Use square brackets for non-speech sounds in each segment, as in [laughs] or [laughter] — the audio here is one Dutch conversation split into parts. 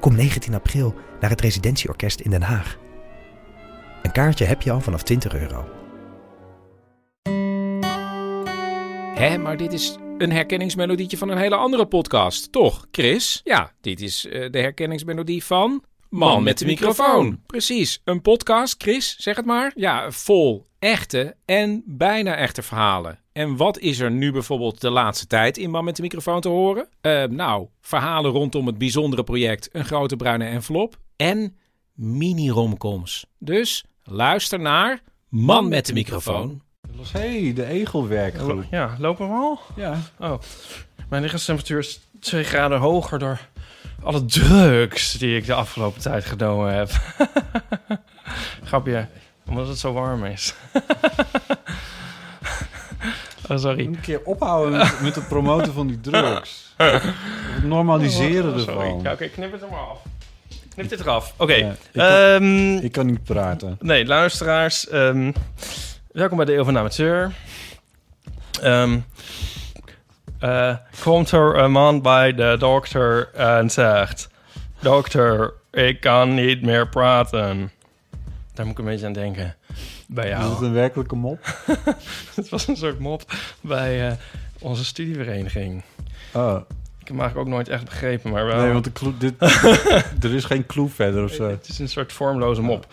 Kom 19 april naar het Residentieorkest in Den Haag. Een kaartje heb je al vanaf 20 euro. Hé, maar dit is een herkenningsmelodietje van een hele andere podcast, toch, Chris? Ja, dit is eh, de herkenningsmelodie van... Man, met de microfoon. Precies, een podcast, Chris, zeg het maar. Ja, vol echte en bijna echte verhalen. En wat is er nu bijvoorbeeld de laatste tijd in Man met de microfoon te horen? Eh, nou, verhalen rondom het bijzondere project Een Grote Bruine Envelop en mini-romcoms. Dus luister naar Man met de microfoon. Hé, hey, de egelwerkgroep. Ja, lopen we al? Ja. Oh, mijn lichaamstemperatuur is 2 graden hoger door alle drugs die ik de afgelopen tijd genomen heb. [laughs] Grapje, omdat het zo warm is. [laughs] oh, sorry. Een keer ophouden met, met het promoten van die drugs. [laughs] Het normaliseren Oh, ervan. Ja, Oké, knip het er maar af. Knip dit eraf. Oké. Ja, ik kan- ehm, Ik kan niet praten. Nee, luisteraars. ehm, welkom bij de Eeuw van de Amateur. Ehm, eh, komt er een man bij de dokter en zegt... Dokter, ik kan niet meer praten. Daar moet ik een beetje aan denken. Bij Is het jou. een werkelijke mop? [laughs] Het was een soort mop bij eh, onze studievereniging. Oh, Ik heb hem eigenlijk ook nooit echt begrepen, maar wel... nee, want de clue, dit, [laughs] er is geen clue verder of zo. Het is een soort vormloze mop.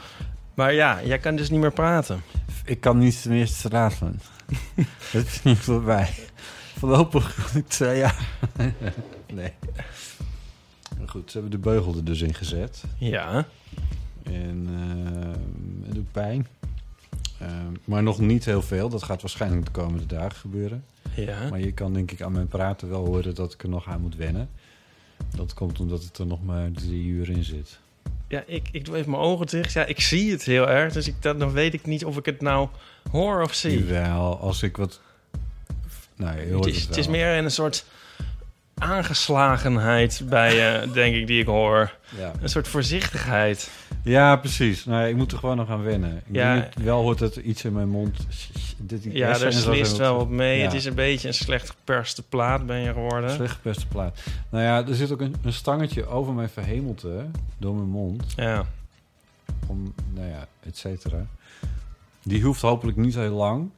Maar ja, jij kan dus niet meer praten. Ik kan niet meer straten. Het is niet voorbij. Voorlopig twee jaar. nee. Goed, ze hebben de beugel er dus in gezet. Ja. En eh, het doet pijn. Eh, maar nog niet heel veel. Dat gaat waarschijnlijk de komende dagen gebeuren. Ja. Maar je kan denk ik aan mijn praten wel horen dat ik er nog aan moet wennen. Dat komt omdat het er nog maar drie uur in zit. Ja, ik, ik doe even mijn ogen dicht. Ja, ik zie het heel erg. Dus ik, dan weet ik niet of ik het nou hoor of zie. Jawel, als ik wat... Nou, Het is, het, het is wel. meer een soort aangeslagenheid bij je, denk ik, die ik hoor. Ja. Een soort voorzichtigheid. ja, precies. Nou, ik moet er gewoon nog aan wennen. Ik Ja. wel hoort het iets in mijn mond. Dit, Ja, daar zo slist wel wat- mee. Ja. Het is een beetje een slecht geperste plaat ben je geworden. Slecht gepeste plaat. Nou ja, er zit ook een, een stangetje over mijn verhemelte, door mijn mond. Ja. Om, nou ja, et cetera. Die hoeft hopelijk niet heel lang.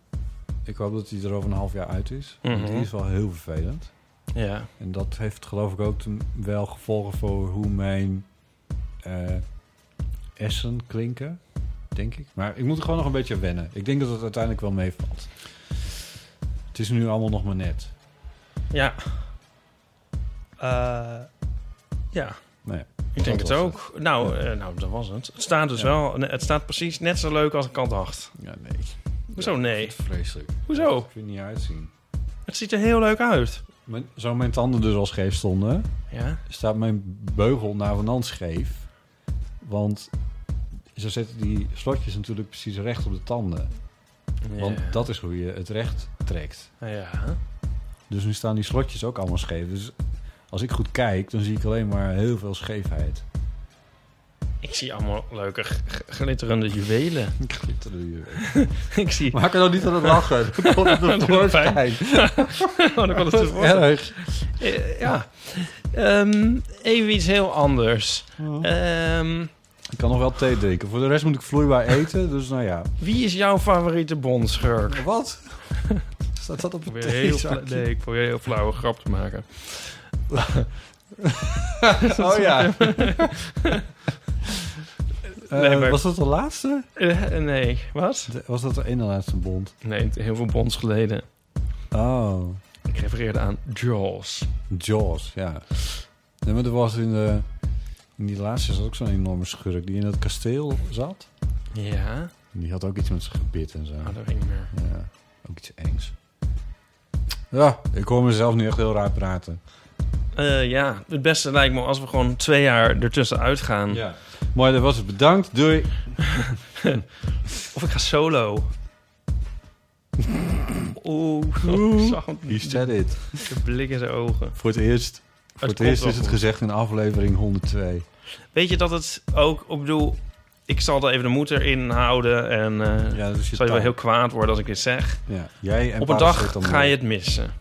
Ik hoop dat die er over een half jaar uit is. Mhm. Die is wel heel vervelend. Ja. En dat heeft geloof ik ook wel gevolgen voor hoe mijn eh essen klinken, denk ik. Maar ik moet er gewoon nog een beetje wennen. Ik denk dat het uiteindelijk wel meevalt. Het is nu allemaal nog maar net. Ja. Eh, ja. Nou ja, Ik denk het ook. Nou, eh, nou, dat was het. Het staat dus Ja. wel... Het staat precies net zo leuk als ik al dacht. Ja, nee. Hoezo nee? Vreselijk. Hoezo? Ik vind het niet uitzien. Het ziet er heel leuk uit. Mijn, zo mijn tanden dus al scheef stonden, Ja? staat mijn beugel navenant scheef. Want ze zetten die slotjes natuurlijk precies recht op de tanden. Want dat is hoe je het recht trekt. Ja. Dus nu staan die slotjes ook allemaal scheef. Dus als ik goed kijk, dan zie ik alleen maar heel veel scheefheid. Ik zie allemaal leuke glitterende juwelen. [laughs] Glitterde hier. [laughs] ik zie... Maar ik kan ook niet aan het lachen. Dan komt het Dat tevoorschijn. [laughs] Oh, dan het Dat erg. Eh, ja. Ehm, even iets heel anders. Oh. Ehm, Ik kan nog wel thee drinken. Voor de rest moet ik vloeibaar eten. Dus nou ja. wie is jouw favoriete bondschurk? Wat? Staat dat op fla- theezakje? nee, ik probeer heel flauwe grap te maken. Oh ja. Eh, Nee, maar- Was dat de laatste? Eh, nee, wat? De- was dat de ene laatste bond? Nee, heel veel bonds geleden. Oh, Ik refereerde aan Jaws. Jaws, ja. Nee, maar er was in, de, in die laatste zat ook zo'n enorme schurk die in het kasteel zat. Ja? Die had ook iets met zijn gebit en zo. Oh, dat weet ik niet meer. Ja, ook iets engs. Ja, ik hoor mezelf nu echt heel raar praten. Eh, ja, het beste lijkt me als we gewoon twee jaar ertussen uitgaan. Ja. Mooi, dat was het. Bedankt. Doei. [laughs] Of ik ga solo. [laughs] Oeh, ik zag hem. He said it. De blik in zijn ogen. Voor het eerst, voor het eerst is het goed. gezegd in aflevering 102. Weet je dat het ook... Ik bedoel, ik zal er even de moed erin houden. En Ja, je zal je wel heel kwaad worden als ik dit zeg. Ja, jij en Op een dag ga je het missen.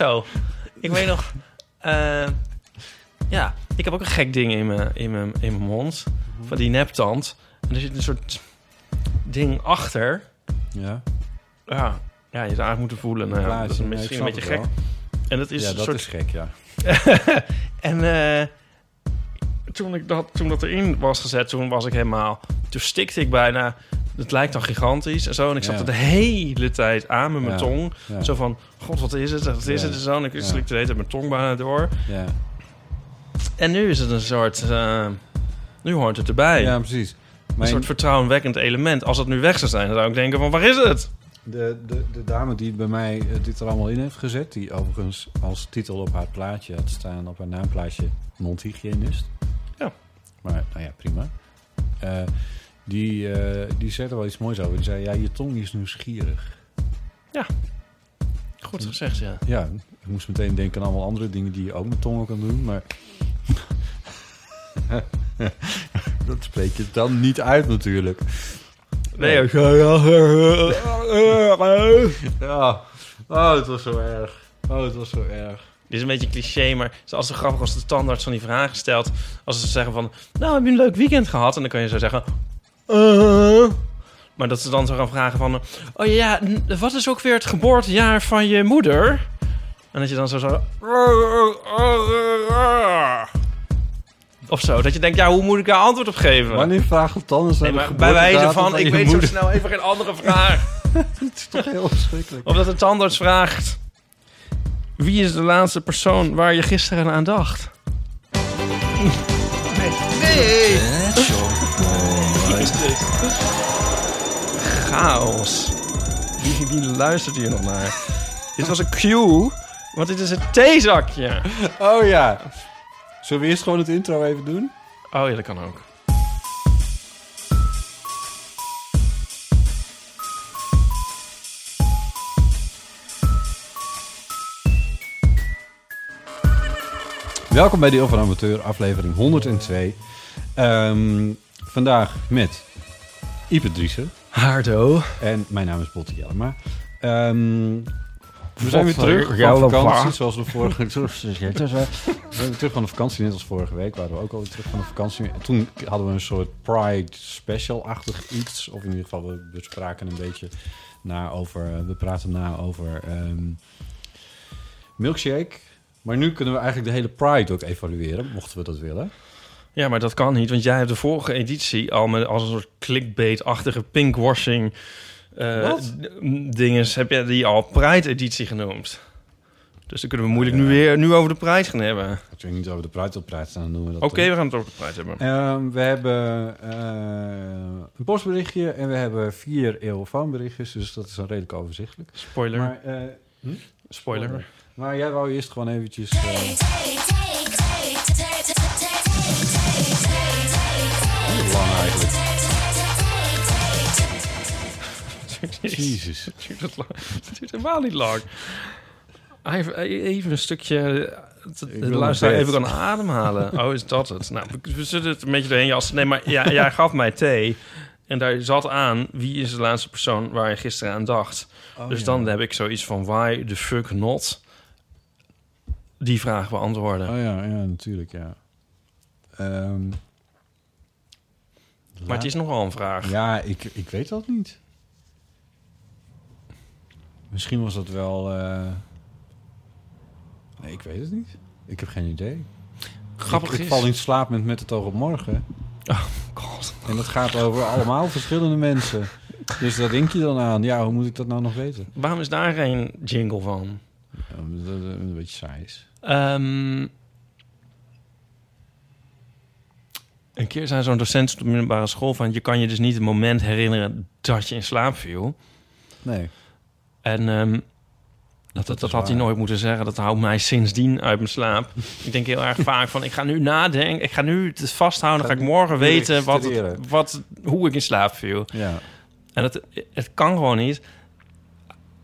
Zo. Ik weet nog... eh, ja, ik heb ook een gek ding in mijn, in mijn, in mijn mond. Van die neptand. En er zit een soort ding achter. Ja, Ja, ja je zou eigenlijk moeten voelen. Nou, ja, dat is misschien een beetje gek. En dat is ja, een dat soort is gek, ja. [laughs] en eh, toen, ik dat, toen dat erin was gezet, toen was ik helemaal... Toen stikte ik bijna... Het lijkt dan gigantisch en zo. En ik zat Ja. er de hele tijd aan met mijn Ja. tong. Ja. Zo van, god, wat is het? Wat is het? En zo. En ik slikte de hele tijd mijn tong bijna door. Ja, En nu is het een soort... eh, nu hoort het erbij. ja precies. Een soort vertrouwenwekkend element. Als het nu weg zou zijn, dan zou ik denken van, waar is het? de, de, de dame die bij mij eh, dit er allemaal in heeft gezet... die overigens als titel op haar plaatje had staan... op haar naamplaatje mondhygiënist. Ja. Maar, nou ja, prima. Eh, die, eh, die zei er wel iets moois over. Die zei, ja, je tong is nieuwsgierig. Goed gezegd, ja. Ja, ik moest meteen denken aan allemaal andere dingen die je ook met tongen kan doen, maar... [laughs] dat spreek je dan niet uit natuurlijk. Nee, ook- Ja, oh, het was zo erg. Oh, het was zo erg. Dit is een beetje cliché, maar het is altijd zo grappig als de tandarts van die vragen stelt. Als ze zeggen van, nou, heb je een leuk weekend gehad? En dan kan je zo zeggen, "Eh." Maar dat ze dan zo gaan vragen van, oh ja, wat is ook weer het geboortejaar van je moeder? En dat je dan zo zo... Of zo, dat je denkt, ja, hoe moet ik daar antwoord op geven? Wanneer vraagt het dan eens Nee, de maar bij wijze van, ik weet zo snel even geen andere vraag. [laughs] Het is toch heel verschrikkelijk. Of dat een tandarts vraagt... Wie is de laatste persoon waar je gisteren aan dacht? Nee. Nee. Chaos. Wie, wie luistert hier nog naar? Dit was een cue, want dit is het theezakje. Oh ja. Zullen we eerst gewoon het intro even doen? Oh ja, dat kan ook. Welkom bij de Over Amateur, aflevering 102. Ehm, vandaag met Ipe Driessen. Haardo. En mijn naam is Botte Jellema. We zijn weer terug van vakantie, zoals we vorige... [laughs] zoals- we zijn weer terug van de vakantie, net als vorige week waren we ook al terug van de vakantie. En toen hadden we een soort Pride special-achtig iets. Of in ieder geval, we bespraken een beetje na over... We praten na over ehm, milkshake. Maar nu kunnen we eigenlijk de hele Pride ook evalueren, mochten we dat willen. Ja, maar dat kan niet, want jij hebt de vorige editie al met als een soort clickbait-achtige pinkwashing eh Wat? d- dinges heb jij die al Pride-editie genoemd. Dus dan kunnen we moeilijk nu weer nu over de Pride gaan hebben. Oké, Als we niet over de Pride op dan doen we dat. we gaan het over de Pride hebben. Ehm, we hebben eh, een postberichtje en we hebben vier eeuwenfoonberichtjes, dus dat is een redelijk overzichtelijk. Spoiler. Maar, eh, Spoiler. Maar jij wou eerst gewoon eventjes... eh, heel lang eigenlijk. Jezus. Het duurt, helemaal niet lang. Even, even een stukje... Dat de luisteraar even kan ademhalen. [laughs] Oh, is dat het? Nou, we, we zullen het een beetje doorheen jassen. Nee, maar ja, jij gaf mij thee. En daar zat aan... Wie is de laatste persoon waar je gisteren aan dacht? Oh, dus ja. dan heb ik zoiets van... Why the fuck not? Die vraag beantwoorden. Oh ja, ja, natuurlijk, ja. Ehm, maar het is nogal een vraag. Ja, ik, ik weet dat niet. Misschien was dat wel... eh, Nee, ik weet het niet. Ik heb geen idee. Grappig ik, ik val in slaap met, met het oog op morgen. Oh, god. En dat gaat over allemaal verschillende mensen. Dus daar denk je dan aan. Ja, hoe moet ik dat nou nog weten? Waarom is daar geen jingle van? Ja, het een beetje saai is. Ehm, een keer zei zo'n docent op de middelbare school van... je kan je dus niet het moment herinneren dat je in slaap viel. Nee. En ehm, Dat, dat, dat had hij nooit moeten zeggen. Dat houdt mij sindsdien uit mijn slaap. [laughs] ik denk heel erg vaak van... ik ga nu nadenken. Ik ga nu het vasthouden. Dan ga ik morgen weten wat, het- wat, hoe ik in slaap viel. Ja. En het, het kan gewoon niet.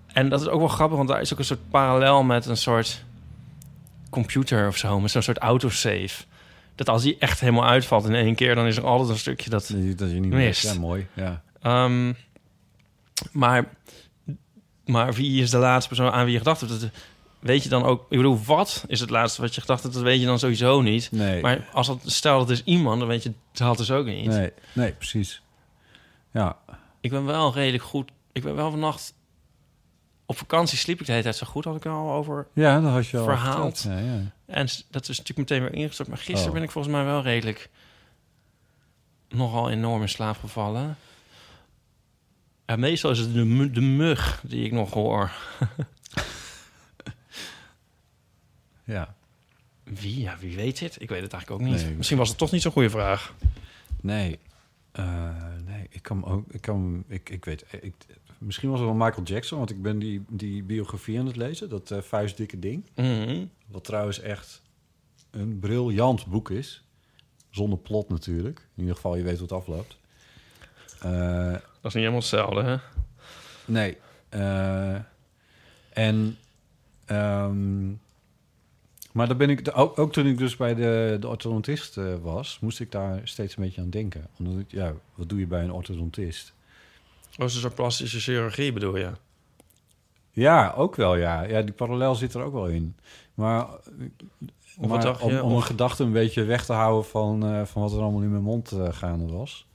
En dat is ook wel grappig, want daar is ook een soort parallel met een soort computer of zo, met zo'n soort autosave. Dat als die echt helemaal uitvalt in één keer, dan is er altijd een stukje dat. Dat je- dat niet Mist. Ja, mooi. Ja. Ehm, maar, maar wie is de laatste persoon aan wie je gedacht hebt? Dat weet je dan ook. Ik bedoel, wat is het laatste wat je gedacht hebt? Dat weet je dan sowieso niet. Nee. Maar als het stel dat is iemand, dan weet je dat dus ook niet. nee. Nee, precies. Ja. Ik ben wel redelijk goed. Ik ben wel vannacht op vakantie sliep ik de hele tijd zo goed. Had ik er al over. Ja, dat had je al Verhaald. verteld. Ja, ja. En dat is natuurlijk meteen weer ingestort. Maar gisteren Oh. ben ik volgens mij wel redelijk nogal enorm in slaap gevallen. En meestal is het de, de mug die ik nog hoor. [laughs] ja. Wie? Ja, wie weet het? Ik weet het eigenlijk ook niet. Nee. Misschien was het toch niet zo'n goede vraag. Nee. Eh, nee, ik kan ook... Ik, kan, ik, ik weet... Ik, misschien was het wel Michael Jackson, want ik ben die, die biografie aan het lezen. Dat eh vuistdikke ding. Mhm. Wat trouwens echt een briljant boek is. Zonder plot natuurlijk. In ieder geval, je weet het afloopt. Eh, Dat is niet helemaal hetzelfde, hè? nee. Eh, en... ehm, maar daar ben ik... Ook, ook toen ik dus bij de, de orthodontist was... moest ik daar steeds een beetje aan denken. Omdat ik, ja, wat doe je bij een orthodontist? Oh, is een soort plastische chirurgie bedoel je? Ja, ook wel, ja. Ja, die parallel zit er ook wel in. Maar, om, een gedachte een beetje weg te houden van, eh, van wat er allemaal in mijn mond eh, gaande was...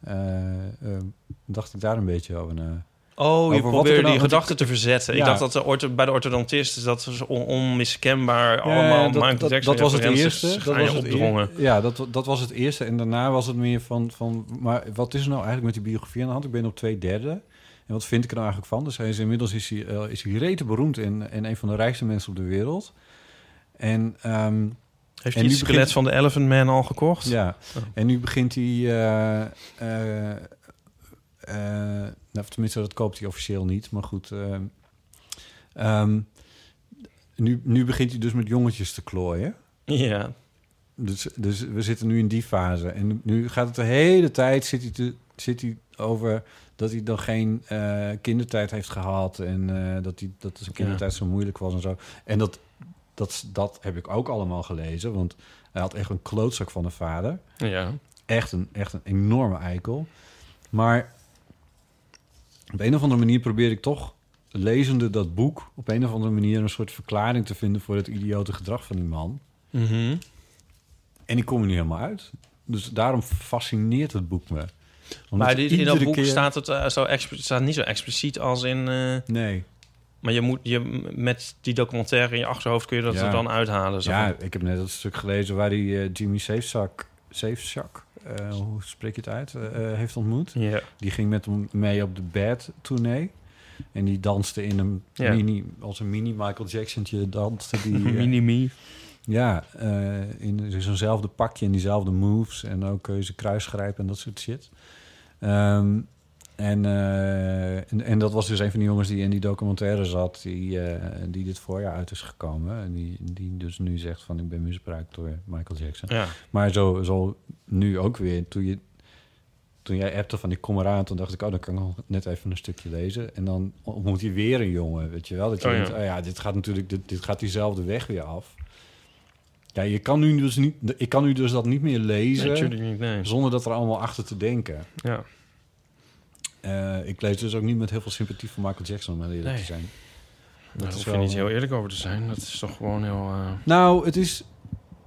eh, dacht ik daar een beetje over na. Oh, je probeerde die gedachten te verzetten. Ik Ja. dacht dat de ortho, bij de orthodontist is dat is on, onmiskenbaar Ja, allemaal dat, Michael dat, dat was het eerste. Dat was het opdrongen. eer- ja, dat, dat was het eerste. En daarna was het meer van, van... Maar wat is er nou eigenlijk met die biografie aan de hand? Ik ben op twee derde. En wat vind ik er nou eigenlijk van? Dus hij is inmiddels is hij, eh, is hij rete beroemd en, en een van de rijkste mensen op de wereld. En ehm, Heeft hij het skelet begint- van de Elephant Man al gekocht? Ja, Oh. en nu begint hij... eh, eh, eh, nou, tenminste, dat koopt hij officieel niet, maar goed. ehm, ehm, nu, nu begint hij dus met jongetjes te klooien. Ja. Dus, dus we zitten nu in die fase. En nu gaat het de hele tijd, zit hij, te, zit hij over dat hij dan geen eh, kindertijd heeft gehad. En eh, dat, hij, dat zijn kindertijd zo moeilijk was en zo. En dat, dat, dat heb ik ook allemaal gelezen, want hij had echt een klootzak van een vader. Ja. Echt een, echt een enorme eikel. Maar op een of andere manier probeer ik toch, lezende dat boek, op een of andere manier een soort verklaring te vinden voor het idiote gedrag van die man. Mhm. En ik kom er niet helemaal uit. Dus daarom fascineert het boek me. Omdat Maar dit, in dat boek keer- staat het eh, zo staat niet zo expliciet als in... eh, Nee. maar je moet je met die documentaire in je achterhoofd kun je dat Ja. er dan uithalen. Zo Ja, ik heb net dat stuk gelezen waar hij eh, Jimmy Safesak, Safesak, eh, hoe spreek je het uit, eh, eh, heeft ontmoet. Die ging met hem mee op de Bad tournee. En die danste in een mini, als een mini Michael Jacksontje danste die. [laughs] Mini-me. ja, in zo'nzelfde pakje en diezelfde moves. En ook kun je ze kruisgrijpen en dat soort shit. Ehm, en, eh, en, en dat was dus een van die jongens die in die documentaire zat, die, eh, die dit voorjaar uit is gekomen. En die, die dus nu zegt van ik ben misbruikt door Michael Jackson. Ja. Maar zo, zo nu ook weer, toen, je, toen jij appte van ik kom eraan, toen dacht ik, oh, dan kan ik nog net even een stukje lezen. En dan ontmoet hij weer een jongen, weet je wel. Dat je Oh, ja. denkt, oh ja, dit gaat natuurlijk, dit, dit gaat diezelfde weg weer af. Ja, je kan nu dus niet, ik kan nu dus dat niet meer Nee, lezen natuurlijk niet, nee. zonder dat er allemaal achter te denken. Ja. Eh, ik lees dus ook niet met heel veel sympathie voor Michael Jackson, om heel eerlijk Nee. te zijn. Daar is hoef je wel- niet heel eerlijk over te zijn. Dat is toch gewoon heel... eh, Nou, het is.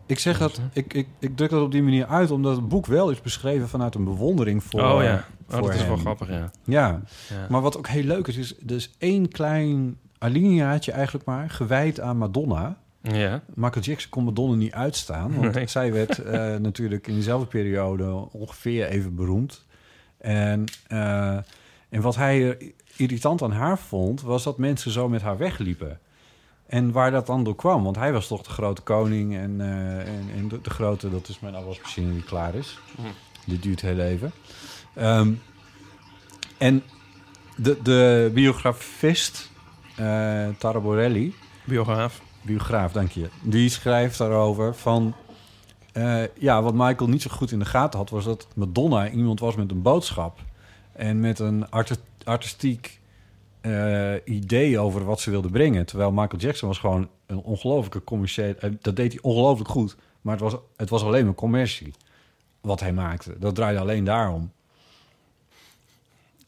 Ik zeg dat. Ik, ik, ik druk dat op die manier uit, omdat het boek wel is beschreven vanuit een bewondering voor. oh ja, oh, voor dat is wel grappig, ja. Ja, ja. maar wat ook heel leuk is, is dus één klein alineaatje eigenlijk maar gewijd aan Madonna. ja. Michael Jackson kon Madonna niet uitstaan, want Nee. zij werd eh, natuurlijk in diezelfde periode ongeveer even beroemd. En, eh, en wat hij irritant aan haar vond, was dat mensen zo met haar wegliepen. En waar dat dan door kwam, want hij was toch de grote koning en, eh, en, en de, de grote, dat is mijn afwasmachine die klaar is. Mhm. Dit duurt heel even. Ehm, en de, de biografist, eh Tara Borelli, Biograaf. biograaf, dank je. Die schrijft daarover van... eh, ja, wat Michael niet zo goed in de gaten had... was dat Madonna iemand was met een boodschap. En met een arti- artistiek eh, idee over wat ze wilde brengen. Terwijl Michael Jackson was gewoon een ongelooflijke commerciële... eh, dat deed hij ongelooflijk goed. Maar het was, het was alleen maar commercie wat hij maakte. Dat draaide alleen daarom.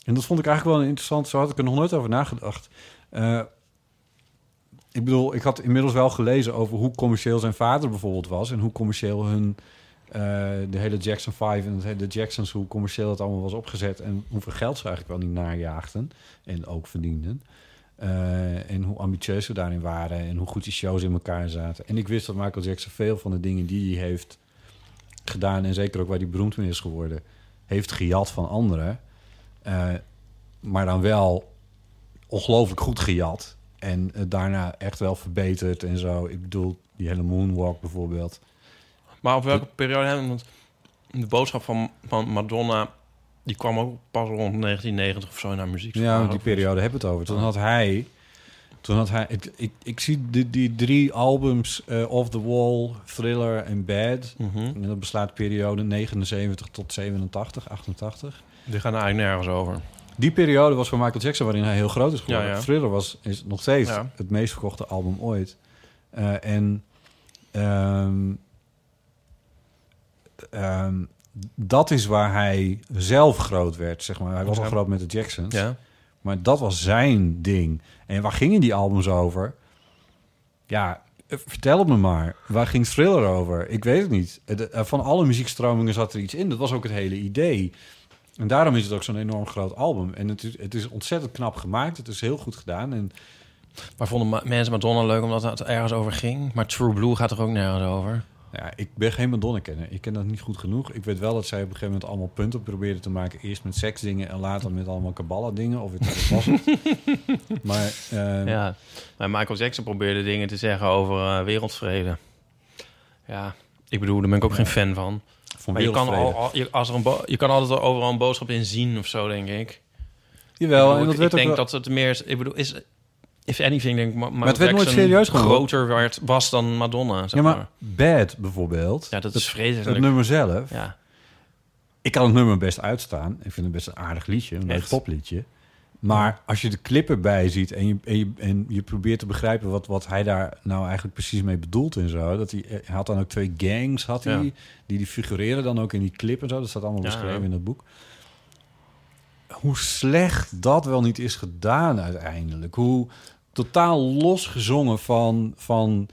En dat vond ik eigenlijk wel interessant. Zo had ik er nog nooit over nagedacht. Ik bedoel, ik had inmiddels wel gelezen over hoe commercieel zijn vader bijvoorbeeld was. En hoe commercieel hun, eh, de hele Jackson 5 en hele Jacksons, hoe commercieel dat allemaal was opgezet. En hoeveel geld ze eigenlijk wel niet najaagden. En ook verdienden. Eh, en hoe ambitieus ze daarin waren. En hoe goed die shows in elkaar zaten. En ik wist dat Michael Jackson veel van de dingen die hij heeft gedaan. En zeker ook waar hij beroemd mee is geworden. Heeft gejat van anderen. Eh, maar dan wel ongelooflijk goed gejat. En het daarna echt wel verbeterd en zo. Ik bedoel, die hele moonwalk bijvoorbeeld. Maar op welke periode hebben we? Want de boodschap van, van Madonna... die kwam ook pas rond 1990 of zo naar muziek. Ja, die periode hebben we het over. Toen had hij... Toen had hij... Ik, ik, ik zie die, die drie albums... eh, Off the Wall, Thriller en Bad. Mhm. En dat beslaat de periode 79 tot 87, 88. Die gaan eigenlijk nergens over. Die periode was voor Michael Jackson waarin hij heel groot is geworden. Ja, ja. Thriller was is nog steeds Ja. het meest verkochte album ooit. Eh, en ehm, ehm, dat is waar hij zelf groot werd, zeg maar. Hij was al groot met de Jacksons. Ja. Maar dat was zijn ding. En waar gingen die albums over? Ja, eh, vertel het me maar. Waar ging Thriller over? Ik weet het niet. Eh, Van alle muziekstromingen zat er iets in. Dat was ook het hele idee. En daarom is het ook zo'n enorm groot album. En het is, het is ontzettend knap gemaakt. Het is heel goed gedaan. En Maar vonden ma- mensen Madonna leuk omdat het ergens over ging? Maar True Blue gaat er ook nergens over. ja, ik ben geen Madonna-kenner. Ik ken dat niet goed genoeg. Ik weet wel dat zij op een gegeven moment allemaal punten probeerde te maken. Eerst met seksdingen en later met allemaal kabbala-dingen. Of het was het. [laughs] maar eh, Ja. Maar Michael Jackson probeerde dingen te zeggen over eh, wereldvrede. Ja, ik bedoel, daar ben ik ook geen fan van. Van Maar je kan, wereldvrede. al, al- je, als er een je kan altijd overal een boodschap in zien of zo, denk ik. Jawel, ik bedoel, en dat ik, werd ik denk wel- dat het meer is... Ik bedoel, is... If anything, denk ik... Ma- Michael het werd nooit serieus groter werd, was dan Madonna, zeg Ja, maar. maar Bad bijvoorbeeld. Ja, dat is het, vreselijk. het nummer zelf. Ja. Ik kan het nummer best uitstaan. Ik vind het best een aardig liedje, een leuk Echt? popliedje. Maar als je de clip erbij ziet en je, en je, en je probeert te begrijpen wat, wat hij daar nou eigenlijk precies mee bedoelt en zo. Dat hij, hij had dan ook twee gangs, had hij, Ja. die, die figureren dan ook in die clip en zo. Dat staat allemaal beschreven ja. in dat boek. Hoe slecht dat wel niet is gedaan uiteindelijk. Hoe totaal losgezongen van, van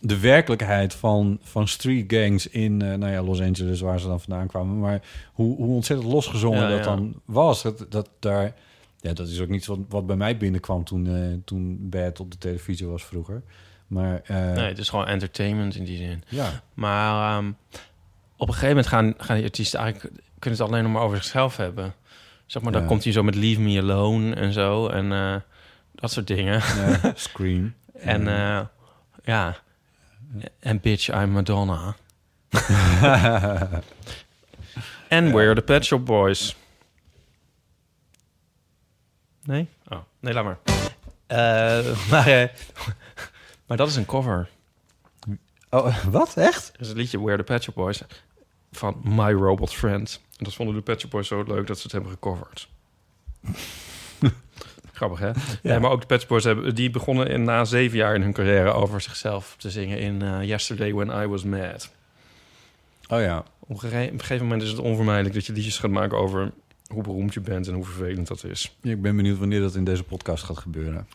de werkelijkheid van, van street gangs in eh, nou ja, Los Angeles, waar ze dan vandaan kwamen. Maar hoe, hoe ontzettend losgezongen Ja, dat ja. dan was. Dat, dat, daar, ja, dat is ook niet wat, wat bij mij binnenkwam toen, eh, toen Bad op de televisie was vroeger. Maar eh, Nee, het is gewoon entertainment in die zin. ja, Maar ehm, op een gegeven moment gaan, gaan die artiesten eigenlijk... kunnen het alleen nog maar over zichzelf hebben. Zeg maar, dan komt hij zo met Leave Me Alone en zo. En dat soort dingen. [laughs] Scream. En ja... En Bitch, I'm Madonna. [laughs] En We're the Pet Shop Boys. Nee? Oh, nee, laat maar. Eh, [laughs] maar, eh, [laughs] maar dat is een cover. oh, wat? Echt? Er is het liedje We're the Pet Shop Boys van My Robot Friend. En dat vonden de Pet Shop Boys zo leuk dat ze het hebben gecoverd. Grappig, hè? [laughs] Ja. maar ook de Pet Boys hebben, die begonnen in, na zeven jaar in hun carrière over zichzelf te zingen in eh, Yesterday When I Was Mad. Oh ja. Op een, gege- op een gegeven moment is het onvermijdelijk dat je liedjes gaat maken over hoe beroemd je bent en hoe vervelend dat is. Ik ben benieuwd wanneer dat in deze podcast gaat gebeuren.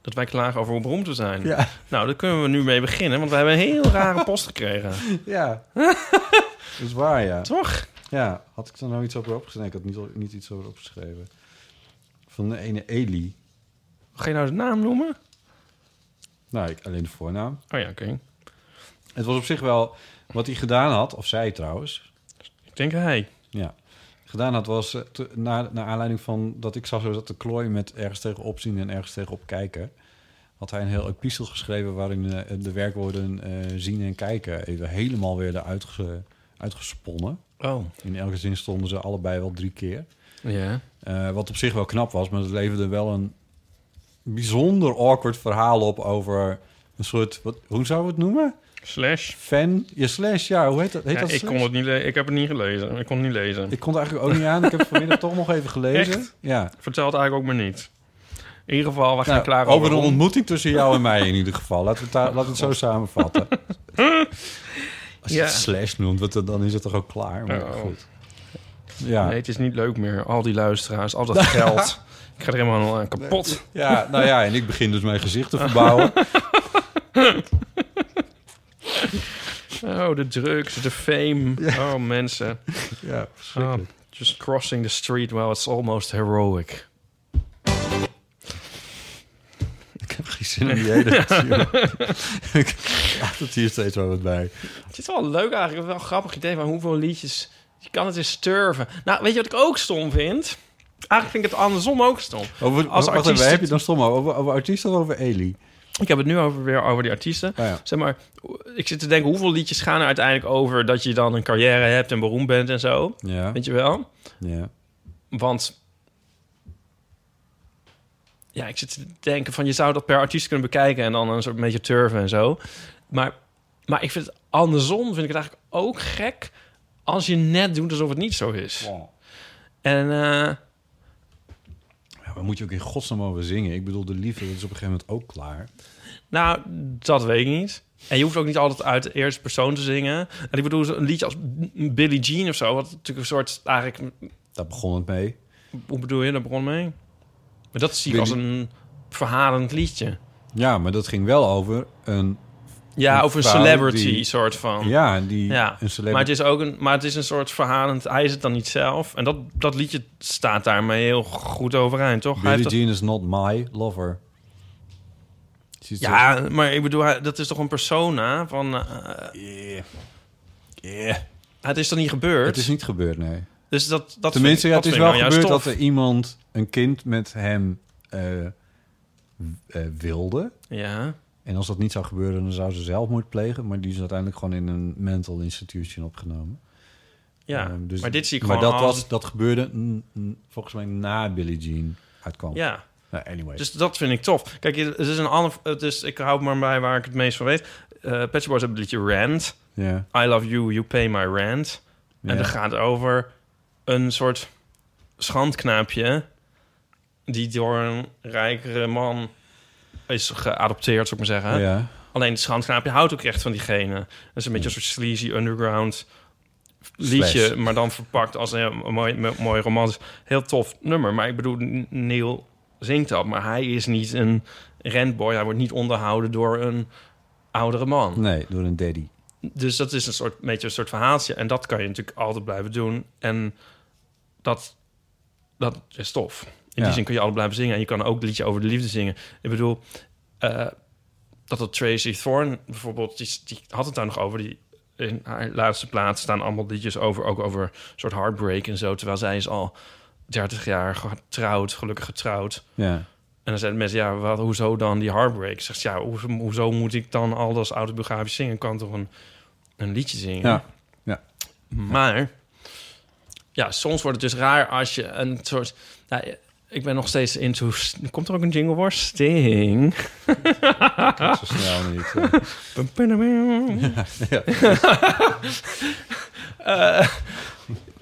Dat wij klagen over hoe beroemd we zijn. Ja. Nou, daar kunnen we nu mee beginnen, want we hebben een heel rare post gekregen. [laughs] Ja. [laughs] dat is waar, ja. Toch? Ja, had ik er nou iets over opgeschreven? Ik had niet, niet iets over opgeschreven. Van de ene Eli. Ga je nou de naam noemen? Nou, ik, alleen de voornaam. Oh ja, oké. Het was op zich wel wat hij gedaan had, of zij trouwens. Ik denk hij. Ja. Gedaan had was, eh, te- naar, naar aanleiding van dat ik zag zo dat de klooi met ergens tegen opzien en ergens tegen op kijken. Had hij een heel epistel geschreven waarin eh, de werkwoorden eh, zien en kijken even helemaal werden uitge, uitgesponnen. Oh. In elke zin stonden ze allebei wel drie keer. Ja. Eh, wat op zich wel knap was, maar het leverde wel een bijzonder awkward verhaal op over een soort... Wat, hoe zou we het noemen? Slash. Fan? Je slash, ja. Hoe heet dat? Heet Ja, dat ik, slash? kon het niet ik heb het niet gelezen. Ik kon het niet lezen. Ik kon het eigenlijk ook niet aan. Ik heb het vanmiddag toch nog even gelezen. Echt? Ja. Vertel het eigenlijk ook maar niet. In ieder geval, we gaan Nou, klaar over een om. ontmoeting tussen jou en mij in ieder geval. Laten we het, daar- laten we het zo [laughs] samenvatten. [laughs] Als je Ja. het slash noemt, dan is het toch ook klaar. Maar Oh. goed. Ja. Nee, het is niet leuk meer. Al die luisteraars, al dat geld. [laughs] ik ga er helemaal aan kapot. ja, nou ja, en ik begin dus mijn gezicht te [laughs] verbouwen. Oh, de drugs, de fame. Oh, mensen. ja, Oh, just crossing the street, well, it's almost heroic. Ik heb geen zin in die hele [laughs] laat het hier steeds wel wat bij. Het is wel leuk eigenlijk, wel een grappig idee van hoeveel liedjes... Je kan het eens sturven. Nou, weet je wat ik ook stom vind? Eigenlijk vind ik het andersom ook stom. Over, Als wacht artiest- waar heb je dan stom over? Over, over artiesten of over Eli? Ik heb het nu over, weer over die artiesten. Oh ja. Zeg maar, ik zit te denken, hoeveel liedjes gaan er uiteindelijk over... dat je dan een carrière hebt en beroemd bent en zo? Ja, Weet je wel? ja. Want... Ja, ik zit te denken van... je zou dat per artiest kunnen bekijken... en dan een soort beetje turven en zo. Maar, maar ik vind het andersom... vind ik het eigenlijk ook gek... als je net doet alsof het niet zo is. En... eh, Ja, moet je ook in godsnaam over zingen? Ik bedoel, de liefde dat is op een gegeven moment ook klaar. Nou, dat weet ik niet. En je hoeft ook niet altijd uit de eerste persoon te zingen. En ik bedoel, een liedje als Billie Jean of zo... wat natuurlijk een soort eigenlijk... Daar begon het mee. Hoe bedoel je, daar begon mee? Maar dat zie ik als een verhalend liedje. Ja, maar dat ging wel over een... Ja, over een celebrity die- soort van. Ja, die Ja, een celebrity... Maar het is ook een, maar het is een soort verhalend. Hij is het dan niet zelf. En dat, dat liedje staat daarmee heel goed overeind, toch? Billie dat- Jean is not my lover. Ja, maar ik bedoel, dat is toch een persona van. eh, Yeah. Yeah. het is toch niet gebeurd? Het is niet gebeurd, nee. Dus dat, dat Tenminste, vind ja, het is wel nou gebeurd dat er iemand een kind met hem eh, eh, wilde. Ja, En als dat niet zou gebeuren, dan zou ze zelfmoord plegen. Maar die is uiteindelijk gewoon in een mental institution opgenomen. ja. Ehm, dus- maar dit zie ik maar gewoon dat, als- was, dat gebeurde volgens mij na Billie Jean uitkwam. Ja, Nou, anyway. dus dat vind ik tof. Kijk, het is een ander... Het is, ik hou maar bij waar ik het meest van weet. Eh Pet Shop Boys hebben het liedje Rant. ja. I love you, you pay my rent. En dat gaat over een soort schandknaapje... die door een rijkere man is geadopteerd, zou ik maar zeggen. ja. Alleen het schandknaapje houdt ook echt van diegene. Dat is een beetje een soort sleazy underground liedje... Slash. maar dan verpakt als een, een mooi, mo- mooi romantisch. Heel tof nummer. Maar ik bedoel, Neil zingt dat. Maar hij is niet een rentboy. Hij wordt niet onderhouden door een oudere man. Nee, door een daddy. Dus dat is een soort, beetje een soort verhaaltje. En dat kan je natuurlijk altijd blijven doen. En dat, dat is tof. In Ja. die zin kun je altijd blijven zingen. En je kan ook een liedje over de liefde zingen. Ik bedoel, eh, dat dat Tracy Thorn bijvoorbeeld... Die, die had het daar nog over. Die, in haar laatste plaats staan allemaal liedjes over... ook over een soort heartbreak en zo. Terwijl zij is al 30 jaar getrouwd, gelukkig getrouwd. Ja. En dan zeiden mensen, ja, wat, hoezo dan die heartbreak? Zegt ja, hoezo, hoezo moet ik dan al dat autobiografisch zingen? Ik kan toch een, een liedje zingen? Ja, ja. Maar, ja, soms wordt het dus raar als je een soort... Nou, ik ben nog steeds into... Komt er ook een jingle voor? Sting. Zo snel niet. eh. [laughs] ja. [laughs] Eh,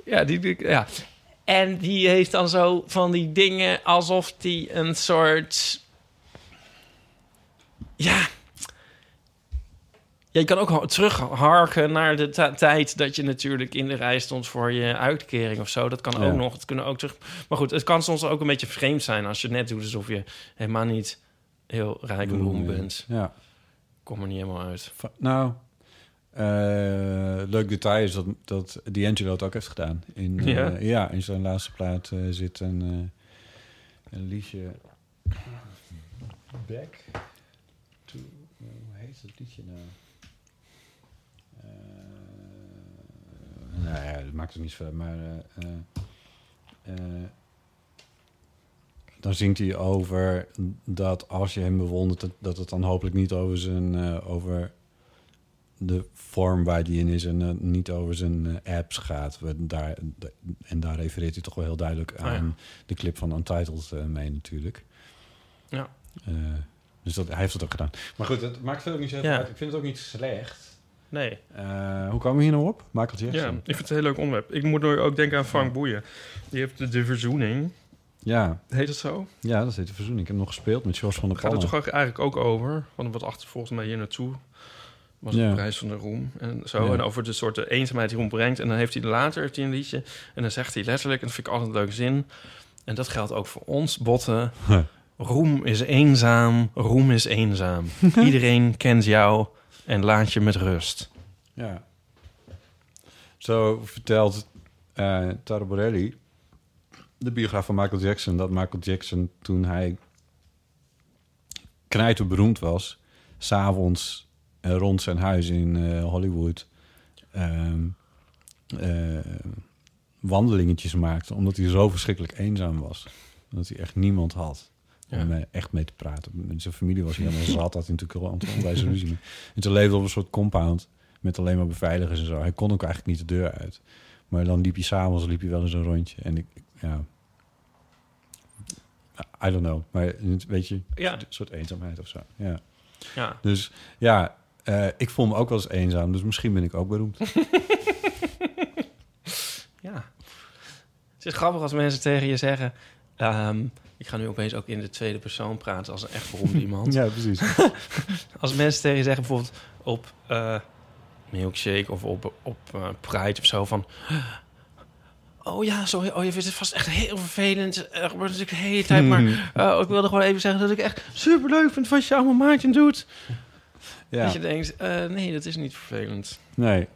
ja, die, die- ja. En die heeft dan zo van die dingen alsof die een soort... Ja. Ja, je kan ook ha- terugharken naar de tijd dat je natuurlijk in de rij stond voor je uitkering of zo. Dat kan Ja. ook nog. Het kunnen ook terug. Maar goed, het kan soms ook een beetje vreemd zijn als je net doet alsof je helemaal niet heel rijk en beroemd bent. Ja. Kom er niet helemaal uit. Va- Nou, eh, leuk detail is dat, dat D'Angelo het ook heeft gedaan. In, eh, Ja? ja? in zijn laatste plaat eh, zit een, een liedje... Back to... Hoe heet het liedje nou? Nou ja, dat maakt het niet uit, maar... eh, eh, eh, dan zingt hij over dat als je hem bewondert, dat, dat het dan hopelijk niet over zijn over de vorm waar die in is en niet over zijn apps gaat. We- Daar, en daar refereert hij toch wel heel duidelijk Oh ja. aan de clip van Untitled eh, mee natuurlijk. Ja. Dus dat, hij heeft het ook gedaan. Maar goed, het maakt veel niet zo Ja. uit. Ik vind het ook niet slecht. Nee. Eh, hoe kwamen we hier nou op? Michael Jackson. Ja, ik vind het een heel leuk onderwerp. Ik moet nu ook denken aan Frank Boeien. Die heeft de, de verzoening. Ja, Heet het zo? ja, dat is de verzoening. Ik heb nog gespeeld met George van der Gaat het Pannen. toch eigenlijk ook over? Want wat achter volgens mij hier naartoe was Ja. de prijs van de roem en zo. Ja. En over de soort eenzaamheid die roem brengt. En dan heeft hij later heeft hij een liedje. En dan zegt hij letterlijk, en dat vind ik altijd een leuke zin. En dat geldt ook voor ons, botten. Huh. Roem is eenzaam, roem is eenzaam. [laughs] Iedereen kent jou en laat je met rust. Ja. Zo vertelt eh Borelli, de biograaf van Michael Jackson, dat Michael Jackson toen hij knijter beroemd was, s'avonds uh, rond zijn huis in eh, Hollywood ehm, eh, wandelingetjes maakte, omdat hij zo verschrikkelijk eenzaam was. Dat hij echt niemand had Ja. om eh, echt mee te praten. Zijn familie was helemaal zat, had hij natuurlijk al onwijs ruzie mee. En ze leefde op een soort compound met alleen maar beveiligers en zo. Hij kon ook eigenlijk niet de deur uit. Maar dan liep hij s'avonds liep hij wel eens een rondje. En ik, ja... I don't know. Maar weet je, Ja. een soort eenzaamheid of zo. Ja. Ja. Dus ja, eh, ik voel me ook wel eens eenzaam. Dus misschien ben ik ook beroemd. [laughs] Ja. Het is grappig als mensen tegen je zeggen... ehm, ik ga nu opeens ook in de tweede persoon praten als een echt beroemd [laughs] iemand. ja, precies. [laughs] Als mensen tegen je zeggen bijvoorbeeld op eh, Milkshake of op, op eh, Pride of zo van... [gasps] Oh ja, sorry. Oh, je vindt het vast echt heel vervelend. Er gebeurt natuurlijk de hele tijd. Maar eh, [laughs] ik wilde gewoon even zeggen dat ik echt superleuk vind wat je allemaal maatje doet. Ja. Dat je denkt, eh, nee, dat is niet vervelend. Nee.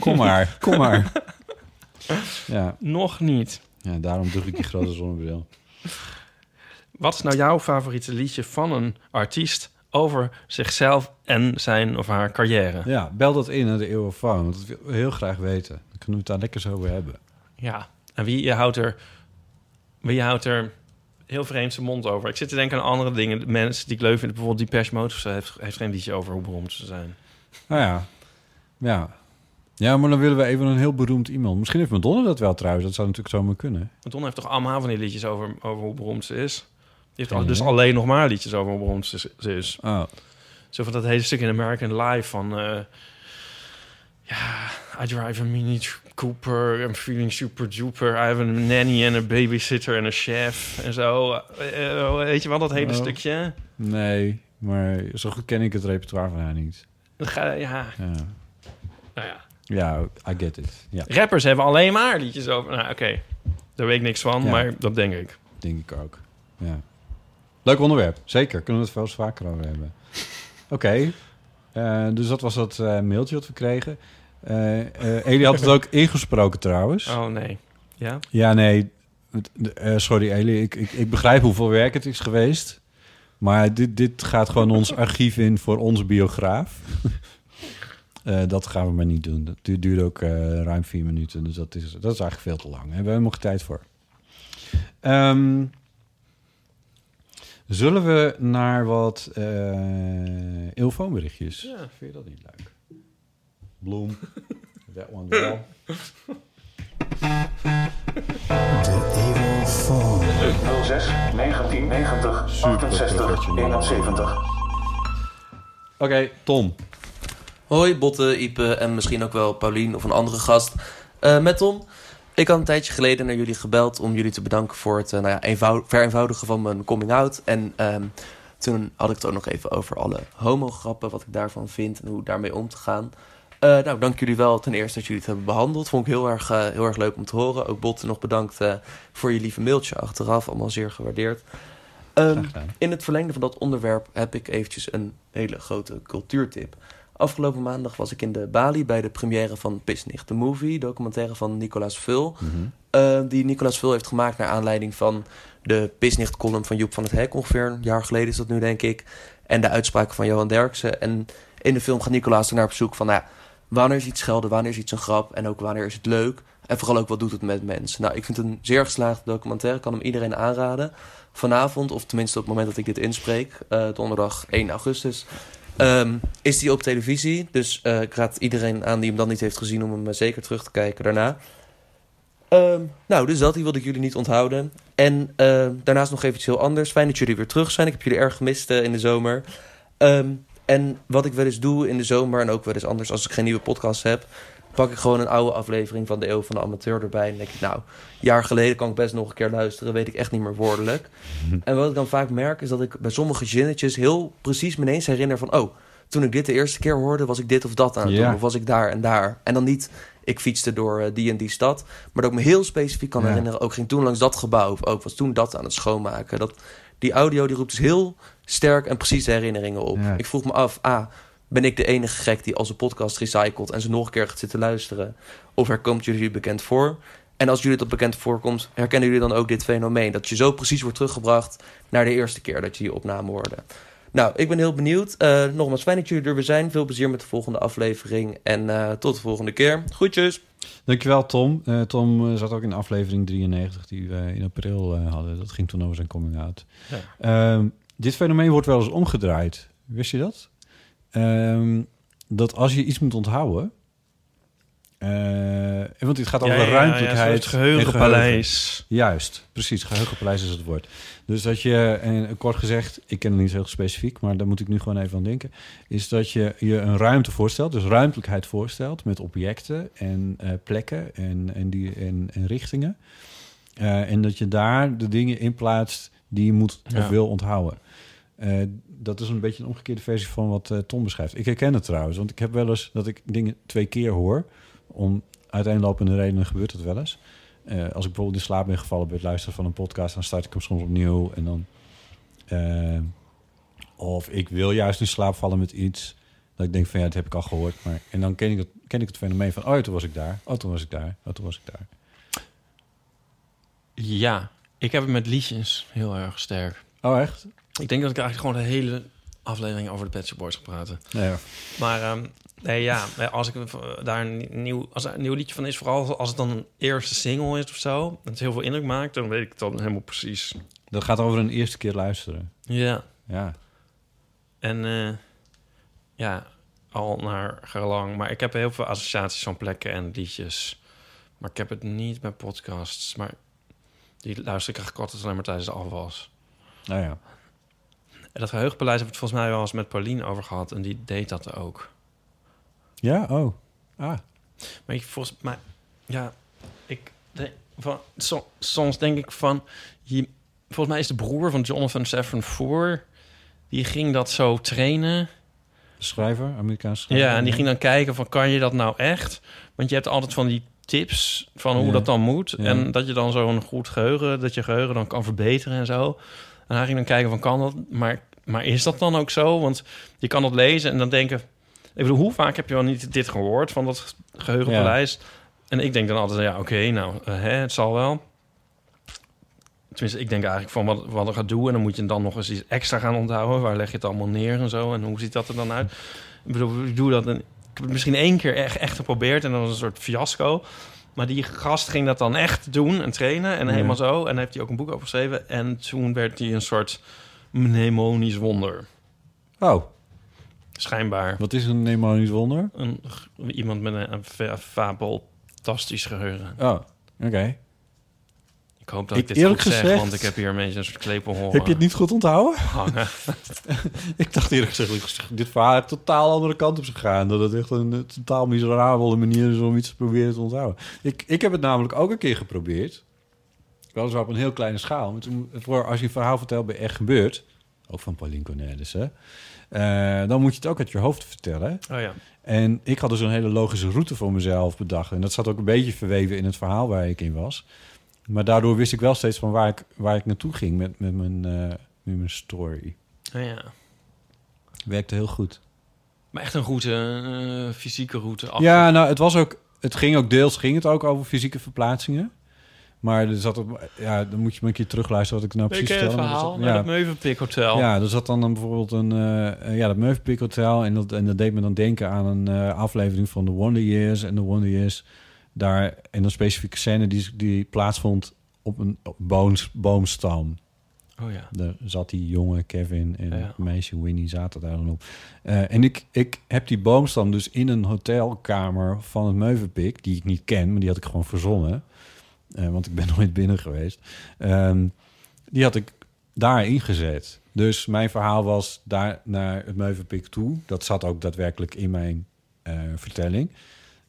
Kom maar, kom maar. Ja. Nog niet. ja, daarom doe ik die grote zonnebril. Wat is nou jouw favoriete liedje van een artiest over zichzelf en zijn of haar carrière? Ja, bel dat in naar de Eeuwenfoon. Want dat wil ik heel graag weten. Dan kunnen we het daar lekker zo over hebben. Ja. En wie je houdt er, wie houdt er heel vreemd zijn mond over? Ik zit te denken aan andere dingen. De Mensen die ik leuk vind, bijvoorbeeld Depeche Mode of zo, heeft, heeft geen liedje over hoe beroemd ze zijn. Nou ja. Ja. Ja, maar dan willen we even een heel beroemd iemand. Misschien heeft Madonna dat wel trouwens. Dat zou natuurlijk zomaar kunnen. Madonna heeft toch allemaal van die liedjes over, over hoe beroemd ze is? Die heeft al, dus idee. alleen nog maar liedjes over ze is. Oh. Zo van dat hele stuk in American Life van... eh, ja, I drive a Mini Cooper, I'm feeling super duper. I have a nanny en een babysitter en een chef en zo. Eh, eh, weet je wel, dat hele Oh. stukje? Nee, maar zo goed ken ik het repertoire van haar niet. Ja, Ja, nou ja. ja I get it. Ja, Rappers hebben alleen maar liedjes over... Nou, oké. Daar weet ik niks van, Ja. maar dat denk ik. denk ik ook. Ja. Leuk onderwerp. Zeker. Kunnen we het veel vaker over hebben. [laughs] Oké. Eh, dus dat was dat eh, mailtje dat we kregen. Eh, Eli had het ook [laughs] ingesproken trouwens. Oh, nee. Ja? Ja, nee. Sorry Eli, ik, ik, ik begrijp hoeveel werk het is geweest. Maar dit, dit gaat gewoon ons [laughs] archief in voor onze biograaf. Dat gaan we maar niet doen. Dat du- duurde ook ruim vier minuten. Dus dat is, dat is eigenlijk veel te lang. Daar hebben we helemaal geen tijd voor. Ehm, zullen we naar wat eh ilfoonberichtjes? Ja. Vind je dat niet leuk? Bloem. [laughs] That one well. 06 1990 68 71. Oké, Tom. Hoi, Botte, Ipe en misschien ook wel Paulien of een andere gast. Eh, met Tom. Ik had een tijdje geleden naar jullie gebeld om jullie te bedanken voor het eh, nou ja, eenvoudig, vereenvoudigen van mijn coming out. En ehm, toen had ik het ook nog even over alle homograppen, wat ik daarvan vind en hoe daarmee om te gaan. Eh, nou, dank jullie wel ten eerste dat jullie het hebben behandeld. Vond ik heel erg, eh, heel erg leuk om te horen. Ook Botte nog bedankt voor je lieve mailtje achteraf. Allemaal zeer gewaardeerd. Ehm, in het verlengde van dat onderwerp heb ik eventjes een hele grote cultuurtip. Afgelopen maandag was ik in de Bali bij de première van Pisnicht, de movie, documentaire van Nicolas Vul. Mhm. Eh, die Nicolas Vul heeft gemaakt naar aanleiding van de Pisnicht-column van Joep van het Hek. Ongeveer een jaar geleden is dat nu, denk ik. En de uitspraken van Johan Derksen. En in de film gaat Nicolaas ernaar op zoek van... Nou, ja, wanneer is iets schelden, wanneer is iets een grap... en ook wanneer is het leuk. En vooral ook wat doet het met mensen. Nou, ik vind het een zeer geslaagde documentaire. Ik kan hem iedereen aanraden. Vanavond, of tenminste op het moment dat ik dit inspreek... eh, donderdag 1 augustus... ehm, is die op televisie. Dus eh, ik raad iedereen aan die hem dan niet heeft gezien... om hem eh, zeker terug te kijken daarna. Ehm, nou, dus dat, die wilde ik jullie niet onthouden. En ehm, daarnaast nog even heel anders. Fijn dat jullie weer terug zijn. Ik heb jullie erg gemist eh, in de zomer. En wat ik wel eens doe in de zomer en ook wel eens anders als ik geen nieuwe podcast heb, pak ik gewoon een oude aflevering van de Eeuw van de Amateur erbij. En denk ik, nou, een jaar geleden kan ik best nog een keer luisteren, weet ik echt niet meer woordelijk. En wat ik dan vaak merk is dat ik bij sommige zinnetjes heel precies me ineens herinner van, oh, toen ik dit de eerste keer hoorde, was ik dit of dat aan het doen. Of was ik daar en daar. En dan niet, ik fietste door eh, die en die stad. Maar dat ik me heel specifiek kan herinneren, ook ging toen langs dat gebouw. Of ook was toen dat aan het schoonmaken. Dat, die audio die roept dus heel sterk en precieze herinneringen op. Ik vroeg me af, ah, ben ik de enige gek die als een podcast recycelt en ze nog een keer gaat zitten luisteren? Of herkomt jullie bekend voor? En als jullie dat bekend voorkomt, herkennen jullie dan ook dit fenomeen? Dat je zo precies wordt teruggebracht naar de eerste keer dat je die opname hoorde. Nou, ik ben heel benieuwd. Eh, nogmaals, fijn dat jullie er weer zijn. Veel plezier met de volgende aflevering. En eh, tot de volgende keer. Groetjes. Dankjewel, Tom. Eh, Tom zat ook in aflevering 93 die we in april eh, hadden. Dat ging toen over zijn coming out. Ja. Ehm, dit fenomeen wordt wel eens omgedraaid. Wist je dat? Ehm, dat als je iets moet onthouden... eh, want het gaat over ruimtelijkheid. het en geheugenpaleis. Juist, precies. Geheugenpaleis is het woord. Dus dat je, en kort gezegd, ik ken het niet heel specifiek, maar daar moet ik nu gewoon even aan denken, is dat je je een ruimte voorstelt, dus ruimtelijkheid voorstelt met objecten en eh, plekken en, en, die, en, en richtingen. Eh, en dat je daar de dingen in plaatst die je moet of Ja. wil onthouden. Eh, dat is een beetje een omgekeerde versie van wat eh, Tom beschrijft. Ik herken het trouwens, want ik heb wel eens dat ik dingen twee keer hoor. Om uiteenlopende redenen gebeurt het wel eens. Eh, als ik bijvoorbeeld in slaap ben gevallen bij het luisteren van een podcast, dan start ik hem soms opnieuw. En dan. of ik wil juist in slaap vallen met iets. Dat ik denk van ja, dat heb ik al gehoord. Maar, en dan ken ik, het, ken ik het fenomeen van, oh, toen was ik daar. Oh, toen was ik daar. Oh, toen was ik daar. Ja, ik heb het met liedjes heel erg sterk. Oh, echt? Ik denk dat ik eigenlijk gewoon de hele aflevering over de Pet Shop Boys ga praten. Nee, Maar ehm, nee, ja, als ik eh, daar een nieuw, als er een nieuw liedje van is, vooral als het dan een eerste single is of zo, dat het heel veel indruk maakt, dan weet ik het dan helemaal precies. dat gaat over een eerste keer luisteren. Ja, Ja. en eh, ja, al naar gelang. Maar ik heb heel veel associaties van plekken en liedjes. Maar ik heb het niet met podcasts. Maar die luister ik eigenlijk altijd alleen maar tijdens de afwas. Nou ja. En dat geheugenpaleis heb ik het volgens mij wel eens met Pauline over gehad. En die deed dat ook. Ja, oh. Ah. Maar ik, volgens mij, ja, ik denk van, so- soms denk ik van, je, volgens mij is de broer van Jonathan Safran Foer, die ging dat zo trainen. Schrijver, Amerikaanse schrijver. Ja, en die ging dan kijken van, kan je dat nou echt? Want je hebt altijd van die tips van hoe Ja. dat dan moet. Ja. En dat je dan zo'n goed geheugen, dat je geheugen dan kan verbeteren en zo. En hij ging dan kijken van, kan dat? Maar, maar is dat dan ook zo? Want je kan dat lezen en dan denken... Ik bedoel, hoe vaak heb je wel niet dit gehoord van dat geheugenpaleis? En ik denk dan altijd, ja, oké, nou, eh, hè, het zal wel. Tenminste, ik denk eigenlijk van wat, wat er gaat doen... en dan moet je dan nog eens iets extra gaan onthouden. Waar leg je het allemaal neer en zo? En hoe ziet dat er dan uit? Ik bedoel, ik doe dat... En, ik heb het misschien één keer echt, echt geprobeerd... en dat was een soort fiasco. Maar die gast ging dat dan echt doen en trainen... en Ja. helemaal zo. En daar heeft hij ook een boek over geschreven. En toen werd hij een soort mnemonisch wonder. Oh, Schijnbaar. wat is een mnemonisch wonder? Een, iemand met een, een fa- fabeltastisch geheugen. Oh, oké. Ik hoop dat Ik- ik, dit eerlijk goed zeg, gezegd- want ik heb hier een beetje een soort klepel horen Heb je het niet goed onthouden? hangen. [laughs] Ik dacht eerlijk gezegd, dit verhaal heeft totaal andere kant op is gegaan. Dat het echt een totaal miserabele manier is om iets te proberen te onthouden. Ik, ik heb het namelijk ook een keer geprobeerd. Weliswaar op een heel kleine schaal. Maar toen, voor als je een verhaal vertelt bij echt gebeurd... ook van Pauline Cornelissen... eh, dan moet je het ook uit je hoofd vertellen. Oh ja. En ik had dus een hele logische route voor mezelf bedacht. En dat zat ook een beetje verweven in het verhaal waar ik in was. Maar daardoor wist ik wel steeds van waar ik, waar ik naartoe ging met, met, mijn, eh, met mijn story. Oh ja. Werkte heel goed. Maar echt een route, een fysieke route. Af. Ja, nou, het was ook... Het ging ook deels ging het ook over fysieke verplaatsingen. Maar er zat ook, ja, dan moet je maar een keer terugluisteren wat ik nou precies het vertelde. verhaal naar er het Meuvenpik Hotel. Ja, er zat dan, dan bijvoorbeeld een... eh, eh, ja, dat Meuvenpick Hotel. En dat, en dat deed me dan denken aan een eh, aflevering van The Wonder Years. En The Wonder Years, daar... En een specifieke scène die, die plaatsvond op een boons, boomstam. Oh ja. Daar zat die jongen Kevin en Ja. meisje Winnie zaten daar dan op. Eh, en ik, ik heb die boomstam dus in een hotelkamer van het Meuvenpik... die ik niet ken, maar die had ik gewoon verzonnen... eh, want ik ben [laughs] nooit binnen geweest. Ehm, die had ik daar ingezet. Dus mijn verhaal was daar naar het Meuvenpik toe. Dat zat ook daadwerkelijk in mijn eh, vertelling.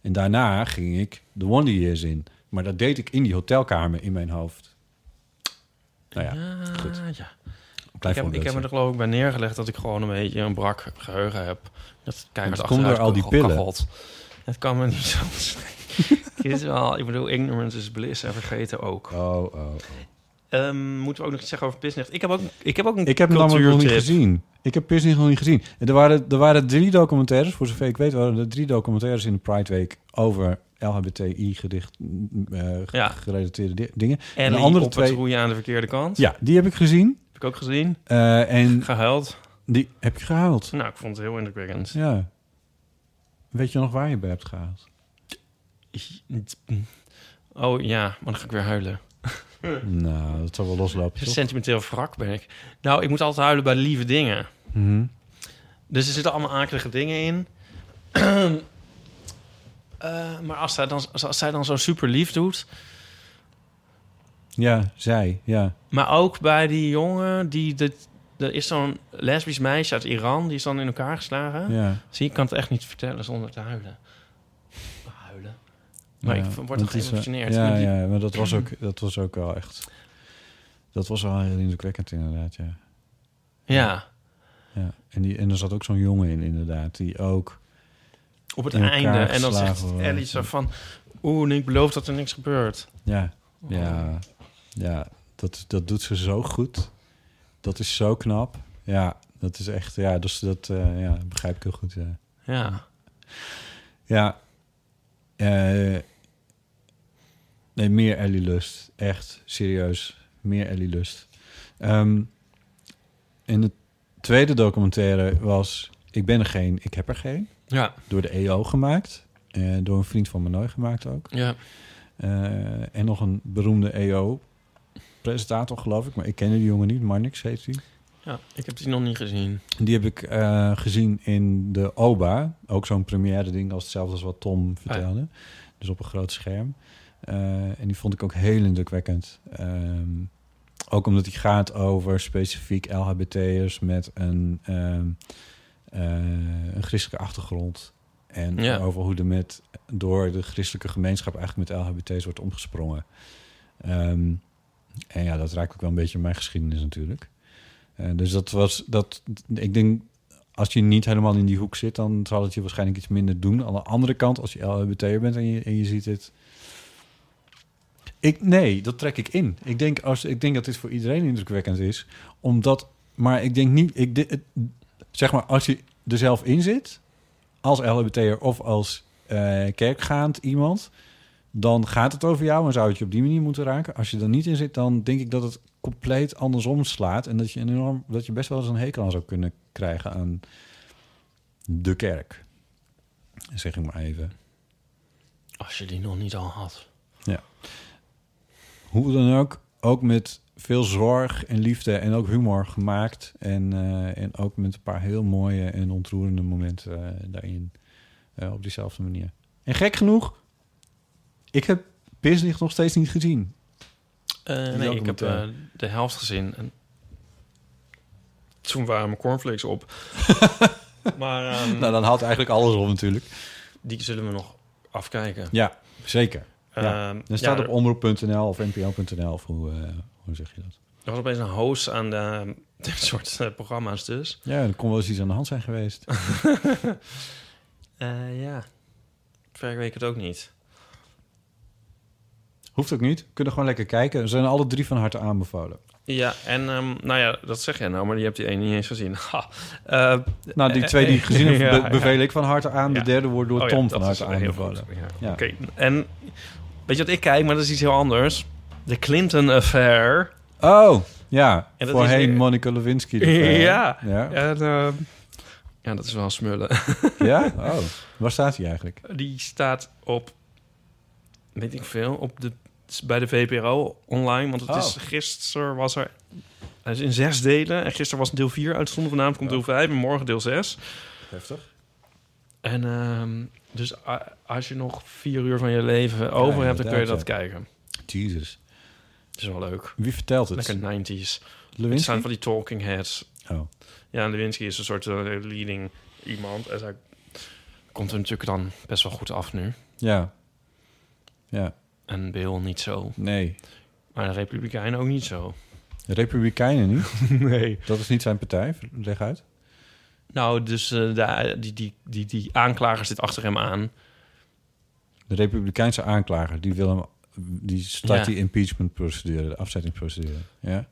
En daarna ging ik de Wonder Years in. Maar dat deed ik in die hotelkamer in mijn hoofd. Nou ja, goed. ja. Ik heb, ik heb me er geloof ik bij neergelegd dat ik gewoon een beetje een brak geheugen heb. Dat Het komt door al die pillen. kachelt. Het kan me niet zo [laughs] Het is wel, ik bedoel, ignorance is bliss en vergeten ook. Oh, oh, oh. Ehm, moeten we ook nog iets zeggen over Pisnecht? Ik heb ook, ik heb ook een Ik heb hem namelijk nog niet gezien. Ik heb Pisney nog niet gezien. Er waren, er waren drie documentaires, voor zover ik weet, waren er drie documentaires in de Pride Week over LHBTI-gedicht eh, Ja. gerelateerde di- dingen. En de andere op twee- roeien aan de verkeerde kant. Ja, die heb ik gezien. Heb ik ook gezien. Eh, en Gehuild. die heb je gehaald. Nou, ik vond het heel indrukwekkend. Ja. Weet je nog waar je bij hebt gehaald? Oh ja, maar dan ga ik weer huilen. Nou, dat zal wel loslopen, toch? Sentimenteel wrak ben ik. Nou, ik moet altijd huilen bij lieve dingen. Mhm. Dus er zitten allemaal akelige dingen in. [clears throat] Eh, maar als zij, dan, als zij dan zo super lief doet... Ja, zij, ja. Maar ook bij die jongen, die... dit- er is zo'n lesbisch meisje uit Iran, die is dan in elkaar geslagen. ja. Zie, ik kan het echt niet vertellen zonder te huilen. Huilen. Maar ik word er eh, geëmotioneerd. Ja, Die- ja, maar dat was, [clears throat] ook, dat was ook wel echt... Dat was wel heel indrukwekkend inderdaad, ja. ja. Ja, en, die, en er zat ook zo'n jongen in, inderdaad, die ook... op het einde. En dan zegt. Ellie zo van... Oeh, ik beloof dat er niks gebeurt. Ja, ja, ja dat, dat doet ze zo goed. Dat is zo knap. Ja, dat is echt, ja, dus dat eh, ja, begrijp ik heel goed. Ja, Ja. ja eh, nee, meer Ellie Lust. Echt, serieus, meer Ellie Lust. Ehm en de tweede documentaire was Ik ben er geen, ik heb er geen. Ja. Door de EO gemaakt. Eh, door een vriend van me nooit gemaakt ook. Ja. Eh, en nog een beroemde EO-presentator, geloof ik. Maar ik kende die jongen niet. Marnix heet hij. Ja, ik heb die nog niet gezien. Die heb ik eh, gezien in de OBA. Ook zo'n première ding als hetzelfde als wat Tom vertelde. Dus op een groot scherm. Eh, en die vond ik ook heel indrukwekkend. Ehm, ook omdat die gaat over specifiek LHBT'ers met een, ehm, eh, een christelijke achtergrond. En Ja. over hoe er met, door de christelijke gemeenschap eigenlijk met LHBT's wordt omgesprongen. Ehm, en ja, dat raakt ook wel een beetje mijn geschiedenis natuurlijk. Eh, dus dat was dat. Ik denk, als je niet helemaal in die hoek zit, dan zal het je waarschijnlijk iets minder doen. Aan de andere kant, als je LHBT'er bent en je, je ziet het. Ik, nee, dat trek ik in. Ik denk, als, ik denk dat dit voor iedereen indrukwekkend is. Omdat, maar ik denk niet, ik, zeg maar, als je er zelf in zit, als LHBT'er of als eh, kerkgaand iemand, dan gaat het over jou en zou het je op die manier moeten raken. Als je er niet in zit, dan denk ik dat het compleet andersom slaat en dat je, een enorm, dat je best wel eens een hekel aan zou kunnen krijgen aan de kerk. Zeg ik maar even. Als je die nog niet al had. Hoe dan ook, ook met veel zorg en liefde en ook humor gemaakt. En, eh, en ook met een paar heel mooie en ontroerende momenten eh, daarin. eh, op diezelfde manier. En gek genoeg, ik heb Pislicht nog steeds niet gezien. Eh, nee, ik heb eh, de helft gezien. En toen waren mijn cornflakes op. [laughs] maar ehm, Nou, dan houdt eigenlijk alles op natuurlijk. die zullen we nog afkijken. Ja, zeker. Ja. Dan staat ja, op omroep.nl of npl.nl of hoe, eh, hoe zeg je dat? Er was opeens een host aan de, [laughs] dit soort programma's dus. Ja, er kon wel eens iets aan de hand zijn geweest. [laughs] Ja, verder weet ik het ook niet. Hoeft ook niet. Kunnen gewoon lekker kijken. Ze zijn alle drie van harte aanbevolen. Ja, en ehm, nou ja, dat zeg jij nou, maar je hebt die ene niet eens gezien. [laughs] Ha. Eh, Nou, die twee die ik gezien heb, [laughs] Ja, be- beveel ik van harte aan. De Ja. derde wordt door oh Tom van harte aanbevolen. Oké, en weet je wat ik kijk, maar dat is iets heel anders. De Clinton Affair. Oh, ja. En Voorheen is Monica Lewinsky. [laughs] Ja. Ja? En, ehm, ja, dat is wel smullen. ja? Oh, waar staat hij eigenlijk? Die staat op, weet ik veel, op de, bij de VPRO online. Want het Oh. is gisteren was er, hij is in zes delen. En gisteren was deel 4 uitgezonden. Vanavond komt deel 5 en morgen deel 6. Heftig. En ehm, dus als je nog vier uur van je leven over hebt, dan kun je dat kijken. Jesus. Dat is wel leuk. Wie vertelt het? Lekker 90s. Het zijn van die talking heads. Oh. Ja, Lewinsky is een soort eh, leading iemand. En hij komt er natuurlijk dan best wel goed af nu. Ja. Ja. En Bill niet zo. Nee. Maar de Republikeinen ook niet zo. De Republikeinen niet? [laughs] Nee. Dat is niet zijn partij? Leg uit. Nou, dus de, die, die, die, die aanklager zit achter hem aan. De Republikeinse aanklager, die wil hem... Die start Ja. die impeachment procedure, de afzettingsprocedure. Ja?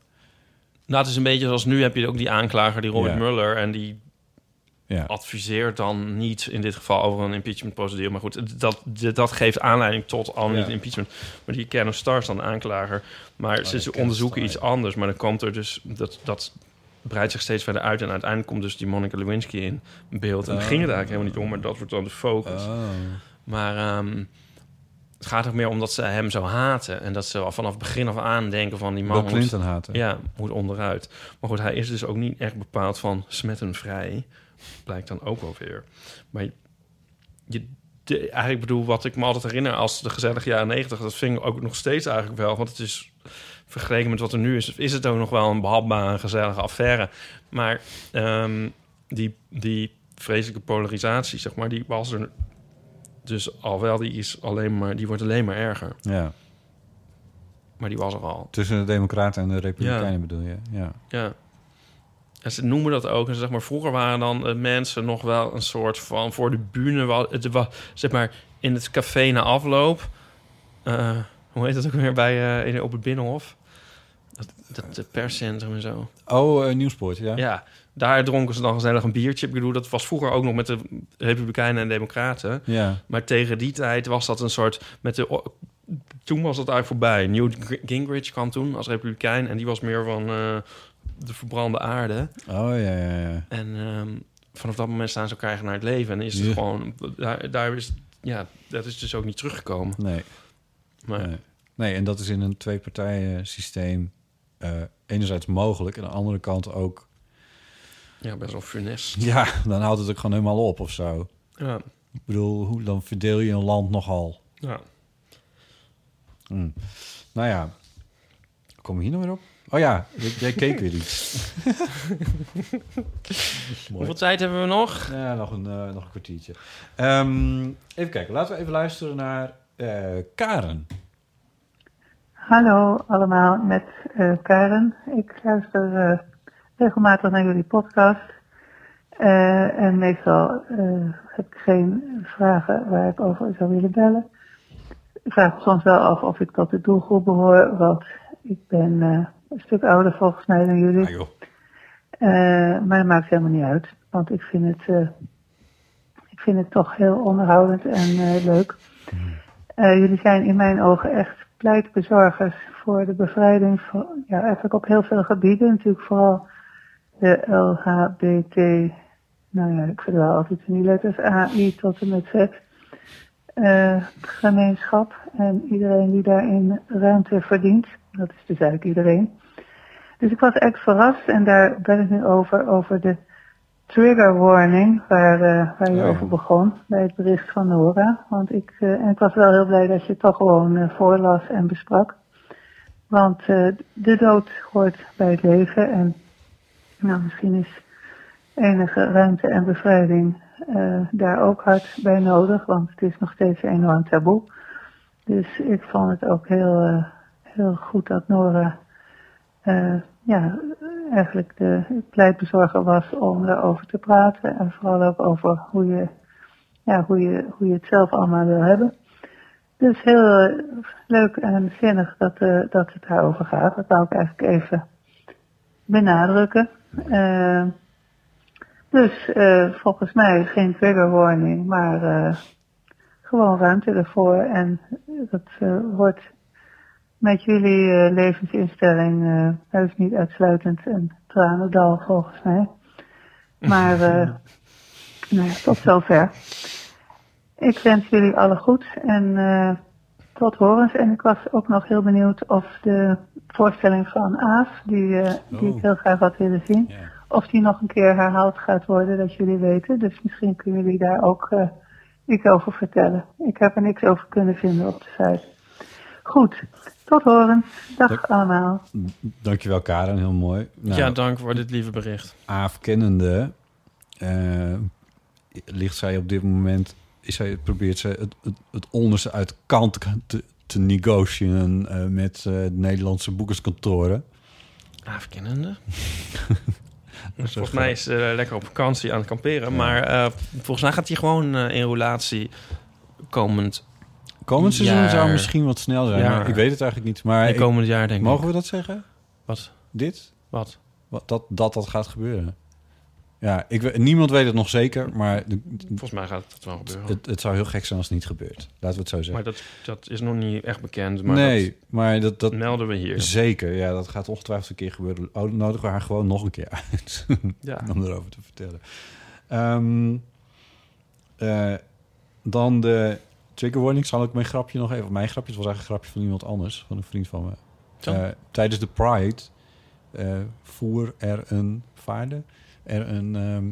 Nou, het is een beetje zoals nu heb je ook die aanklager, die Robert Ja. Mueller. En die Ja. adviseert dan niet in dit geval over een impeachment-procedure. Maar goed, dat, dat geeft aanleiding tot al niet Ja. een impeachment. Maar die Ken Starr is dan de aanklager. Maar ja, ze Ken onderzoeken iets anders. Maar dan komt er dus... Dat, dat breidt zich steeds verder uit. En uiteindelijk komt dus die Monica Lewinsky in beeld. En daar Oh. ging het eigenlijk helemaal niet om. Maar dat wordt dan de focus. Oh. Maar ehm, het gaat er meer om dat ze hem zo haten. En dat ze al vanaf begin af aan denken van die man... Bill moet- Clinton haten. ja, moet onderuit. Maar goed, hij is dus ook niet echt bepaald van smettenvrij. Blijkt dan ook wel weer. Maar je, de, eigenlijk bedoel, wat ik me altijd herinner als de gezellige jaren negentig... dat vind ik ook nog steeds eigenlijk wel. Want het is vergeleken met wat er nu is... is het ook nog wel een behapbare, gezellige affaire. Maar ehm, die, die vreselijke polarisatie, zeg maar... die was er dus al wel. Die, is alleen maar, die wordt alleen maar erger. Ja. Maar die was er al. Tussen de Democraten en de Republikeinen Ja. bedoel je? Ja. Ja. En ze noemen dat ook. En zeg maar, vroeger waren dan de mensen nog wel een soort van voor de bühne. wa- Het was, zeg maar, in het café na afloop. eh, hoe heet dat ook weer bij eh, in, op het Binnenhof? Dat, dat perscentrum en zo. Oh, eh, Nieuwsport, ja. Ja, daar dronken ze dan gezellig een biertje. Ik bedoel, dat was vroeger ook nog met de Republikeinen en Democraten. Ja. Maar tegen die tijd was dat een soort... Met de, toen was dat eigenlijk voorbij. Newt Gingrich kwam toen als republikein... en die was meer van eh, de verbrande aarde. Oh, ja, ja, ja. En ehm, vanaf dat moment staan ze elkaar naar het leven. En is het Ja. gewoon... Daar, daar is, ja, dat is dus ook niet teruggekomen. Nee. Maar Nee. nee, en dat is in een twee-partijen systeem eh, enerzijds mogelijk... en aan de andere kant ook... ja, best wel funest. [laughs] Ja, dan houdt het ook gewoon helemaal op of zo. Ja, Ik bedoel, hoe, dan verdeel je een land nogal. ja. Hm. Nou ja, komen we hier nog weer op? Oh ja, jij, jij keek [laughs] weer iets. [laughs] Hoeveel tijd hebben we nog? Ja, nog een, eh, nog een kwartiertje. Ehm, even kijken, laten we even luisteren naar eh, Karen. Hallo allemaal, met eh, Karen. Ik luister eh, regelmatig naar jullie podcast. Eh, en meestal eh, heb ik geen vragen waar ik over zou willen bellen. Ik vraag me soms wel af of ik tot de doelgroep behoor, want ik ben eh, een stuk ouder volgens mij dan jullie. Ah, joh. Eh, maar dat maakt helemaal niet uit, want ik vind het, eh, ik vind het toch heel onderhoudend en eh, leuk. Eh, jullie zijn in mijn ogen echt pleitbezorgers voor de bevrijding van, ja, eigenlijk op heel veel gebieden. Natuurlijk vooral de LHBT, nou ja, ik verdwaal altijd in die letters, AI tot en met Z. gemeenschap en iedereen die daarin ruimte verdient. Dat is dus eigenlijk iedereen. Dus ik was echt verrast en daar ben ik nu over, over de trigger warning waar, eh, waar je ja. over begon bij het bericht van Nora. Want ik, eh, en ik was wel heel blij dat je het toch gewoon eh, voorlas en besprak. Want de dood hoort bij het leven en nou, misschien is enige ruimte en bevrijding daar ook hard bij nodig, want het is nog steeds een enorm taboe. Dus ik vond het ook heel, heel goed dat Nora eh, ja, eigenlijk de pleitbezorger was om erover te praten. En vooral ook over hoe je, ja, hoe je, hoe je het zelf allemaal wil hebben. Dus heel leuk en zinnig dat, eh, dat het daarover gaat. Dat wou ik eigenlijk even benadrukken. Eh, dus volgens mij geen trigger warning, maar gewoon ruimte ervoor. En dat wordt met jullie eh, levensinstelling eh heus niet uitsluitend een tranendal volgens mij. [laughs] Maar eh, nou ja, tot zover. Ik wens jullie alle goed en eh, tot horens. En ik was ook nog heel benieuwd of de voorstelling van Aaf, die, die Oh. ik heel graag had willen zien, of die nog een keer herhaald gaat worden, dat jullie weten. Dus misschien kunnen jullie daar ook eh, iets over vertellen. Ik heb er niks over kunnen vinden op de site. Goed, tot horen. Dag Dank- allemaal. Dankjewel, Karen. Heel mooi. Nou, ja, dank voor dit lieve bericht. Aaf kennende eh, ligt zij op dit moment... Is zij, probeert ze het, het, het onderste uit de kant te, te negotiëren eh, met eh, de Nederlandse boekerskantoren. Afkennende. [laughs] Volgens mij is ze lekker op vakantie aan het kamperen. Maar eh, volgens mij gaat hij gewoon in relatie komend, Komend seizoen zou misschien wat snel zijn. Maar ik weet het eigenlijk niet. Maar ik- komend jaar denk ik. mogen we dat zeggen? Wat? Dit? Wat? Wat, dat, dat dat gaat gebeuren? Ja, ik, niemand weet het nog zeker, maar de- Volgens mij gaat het wel gebeuren. het, het zou heel gek zijn als het niet gebeurt. Laten we het zo zeggen. maar dat, dat is nog niet echt bekend. Maar nee, maar dat, dat melden we hier. zeker. Ja, dat gaat ongetwijfeld een keer gebeuren. Oh, nodigen we haar gewoon nog een keer uit [laughs] Ja. om erover te vertellen. Ehm, eh, dan de trigger warning. Zal ik mijn grapje nog even... Mijn grapje was eigenlijk een grapje van iemand anders, van een vriend van me. Eh, tijdens de Pride eh, voer er een vaarde, er een, ehm,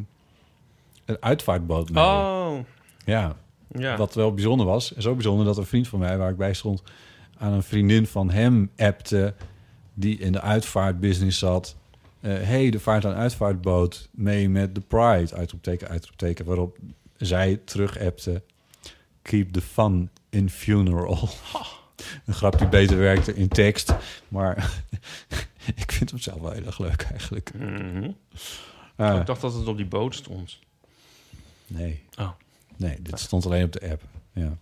een uitvaartboot mee. Oh, Ja, ja. wat wel bijzonder was. En zo bijzonder dat een vriend van mij, waar ik bij stond, aan een vriendin van hem appte, die in de uitvaartbusiness zat. eh hey, er vaart een uitvaartboot mee met de Pride, uitroepteken, uitroepteken, waarop zij terug appte, keep the fun in funeral. [laughs] Een grap die beter werkte in tekst, maar [laughs] ik vind hem zelf wel heel erg leuk eigenlijk. Mhm. Ah, Ik dacht dat het op die boot stond. Nee. Oh. Nee, dit stond alleen op de app. Ja.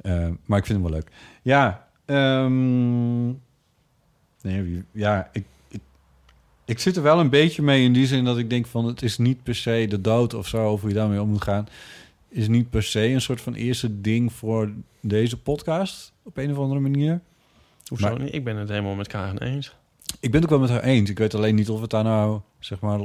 Eh, maar ik vind hem wel leuk. Ja, ehm, nee, ja ik, ik, ik zit er wel een beetje mee in die zin dat ik denk van... het is niet per se de dood of zo, of hoe je daarmee om moet gaan... is niet per se een soort van eerste ding voor deze podcast... op een of andere manier. Hoezo Maar- niet? Ik ben het helemaal met Karen eens. Ik ben het ook wel met haar eens. Ik weet alleen niet of we het daar nou, zeg maar...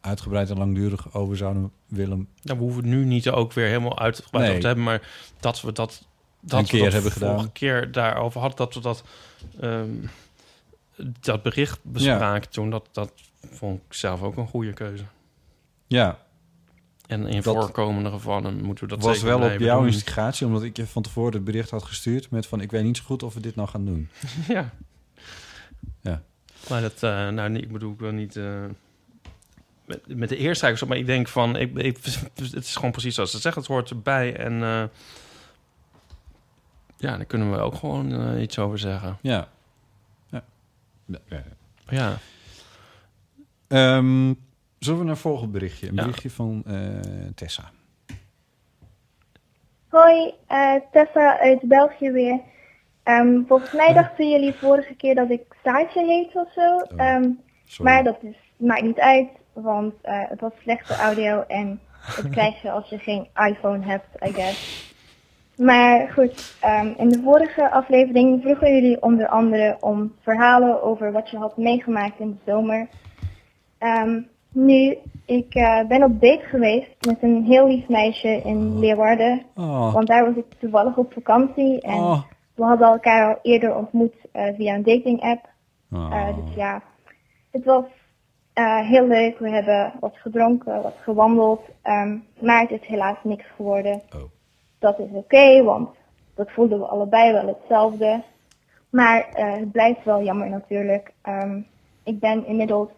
uitgebreid en langdurig over zouden willen Nou, we hoeven het nu niet ook weer helemaal uitgebreid Nee. over te hebben, maar dat we dat, dat Een we keer dat hebben vorige gedaan. keer daarover hadden, dat we dat, ehm, dat bericht bespraken toen, dat, dat vond ik zelf ook een goede keuze. Ja, En in Dat voorkomende gevallen moeten we dat was wel op jouw doen. instigatie, omdat ik je van tevoren het bericht had gestuurd met van ik weet niet zo goed of we dit nou gaan doen. [laughs] ja. Ja. Maar dat, eh, nou, nee, ik bedoel, ik wil niet eh, met, met de eerste maar ik denk van, ik, ik, [laughs] het is gewoon precies zoals ze zeggen, het hoort erbij en eh, ja, daar kunnen we ook gewoon iets over zeggen. Ja. ja. Ja, ja. Ehm, zullen we naar het volgende berichtje? Een Ja. berichtje van eh, Tessa. Hoi, eh, Tessa uit België weer. Ehm, volgens mij dachten jullie vorige keer dat ik Saartje heet of zo. Ehm, Sorry. maar dat is, maakt niet uit, want eh, het was slechte audio en dat [laughs] krijg je als je geen iPhone hebt, I guess. Maar goed, ehm, in de vorige aflevering vroegen jullie onder andere om verhalen over wat je had meegemaakt in de zomer. Ehm, nu, ik eh, ben op date geweest met een heel lief meisje in Leeuwarden. Oh, Want daar was ik toevallig op vakantie en oh. we hadden elkaar al eerder ontmoet eh, via een dating app. Oh. Eh, dus ja, het was heel leuk. We hebben wat gedronken, wat gewandeld. ehm, maar het is helaas niks geworden. Oh. Dat is oké, want dat voelden we allebei wel hetzelfde. Maar het blijft wel jammer natuurlijk. Ehm, ik ben inmiddels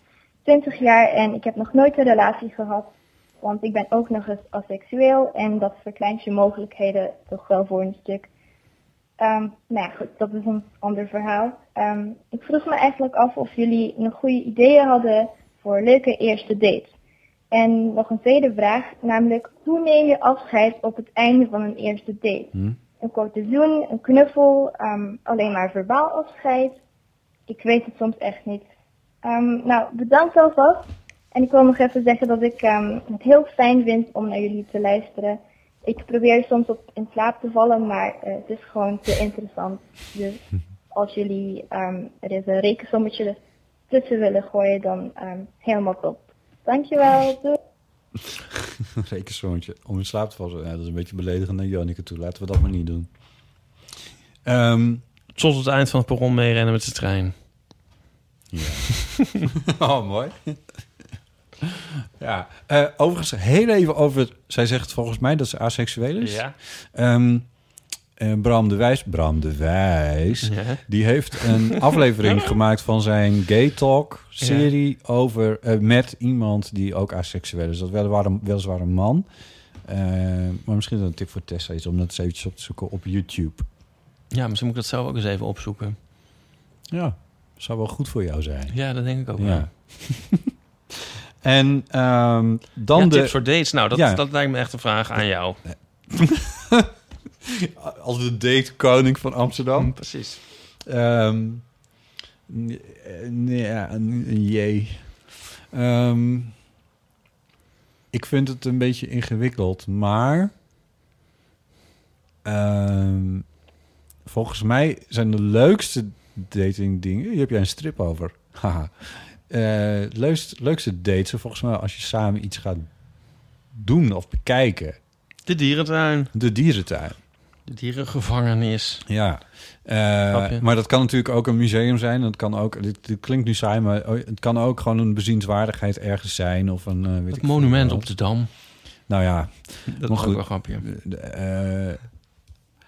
20 jaar en ik heb nog nooit een relatie gehad. Want ik ben ook nog eens asexueel en dat verkleint je mogelijkheden toch wel voor een stuk. Ehm, nou ja, goed, dat is een ander verhaal. Ehm, ik vroeg me eigenlijk af of jullie nog goede ideeën hadden voor leuke eerste dates. En nog een tweede vraag, namelijk hoe neem je afscheid op het einde van een eerste date? Hm? Een korte zoen, een knuffel, ehm, alleen maar verbaal afscheid? Ik weet het soms echt niet. Ehm, nou, bedankt alvast. En ik wil nog even zeggen dat ik ehm, het heel fijn vind om naar jullie te luisteren. Ik probeer soms op in slaap te vallen, maar eh, het is gewoon te interessant. Dus [laughs] als jullie ehm, er eens een rekensommetje tussen willen gooien, dan ehm, helemaal top. Dankjewel. Doei. [laughs] Een rekensoontje om in slaap te vallen. Ja, dat is een beetje beledigend naar Janneke toe. Laten we dat maar niet doen. Ehm, Tot het eind van het perron meerennen met de trein. Ja. [laughs] oh, mooi. ja. Eh, overigens, heel even over... Zij zegt volgens mij dat ze asexueel is. Ja. Ehm, En Bram de Wijs, Bram de Wijs, Ja. die heeft een aflevering [laughs] gemaakt van zijn Gay Talk serie over eh, met iemand die ook asexueel is. Dat weliswaar een, weliswaar een man. Eh, maar misschien is dat een tip voor Tessa is om dat eens eventjes op te zoeken op YouTube. ja, misschien moet ik dat zelf ook eens even opzoeken. Ja, zou wel goed voor jou zijn. Ja, dat denk ik ook wel. Ja. [laughs] en ehm, dan de... tips voor dates. Nou, dat, dat lijkt me echt een vraag aan jou. [laughs] Als de date koning van Amsterdam. Precies. Ehm, nee, nee, ja, een, jee. Ehm, ik vind het een beetje ingewikkeld, maar volgens mij zijn de leukste dating dingen. Hier heb jij een strip over. [laughs] Haha. Eh, leukste, leukste dates zijn volgens mij als je samen iets gaat doen of bekijken. De dierentuin. De dierentuin. De dierengevangenis. Ja, Eh, maar dat kan natuurlijk ook een museum zijn. Dat kan ook, dit, dit klinkt nu saai, maar oh, het kan ook gewoon een bezienswaardigheid ergens zijn. Of een, eh, weet Het ik monument op de Dam. Nou ja, Dat is ook een grapje.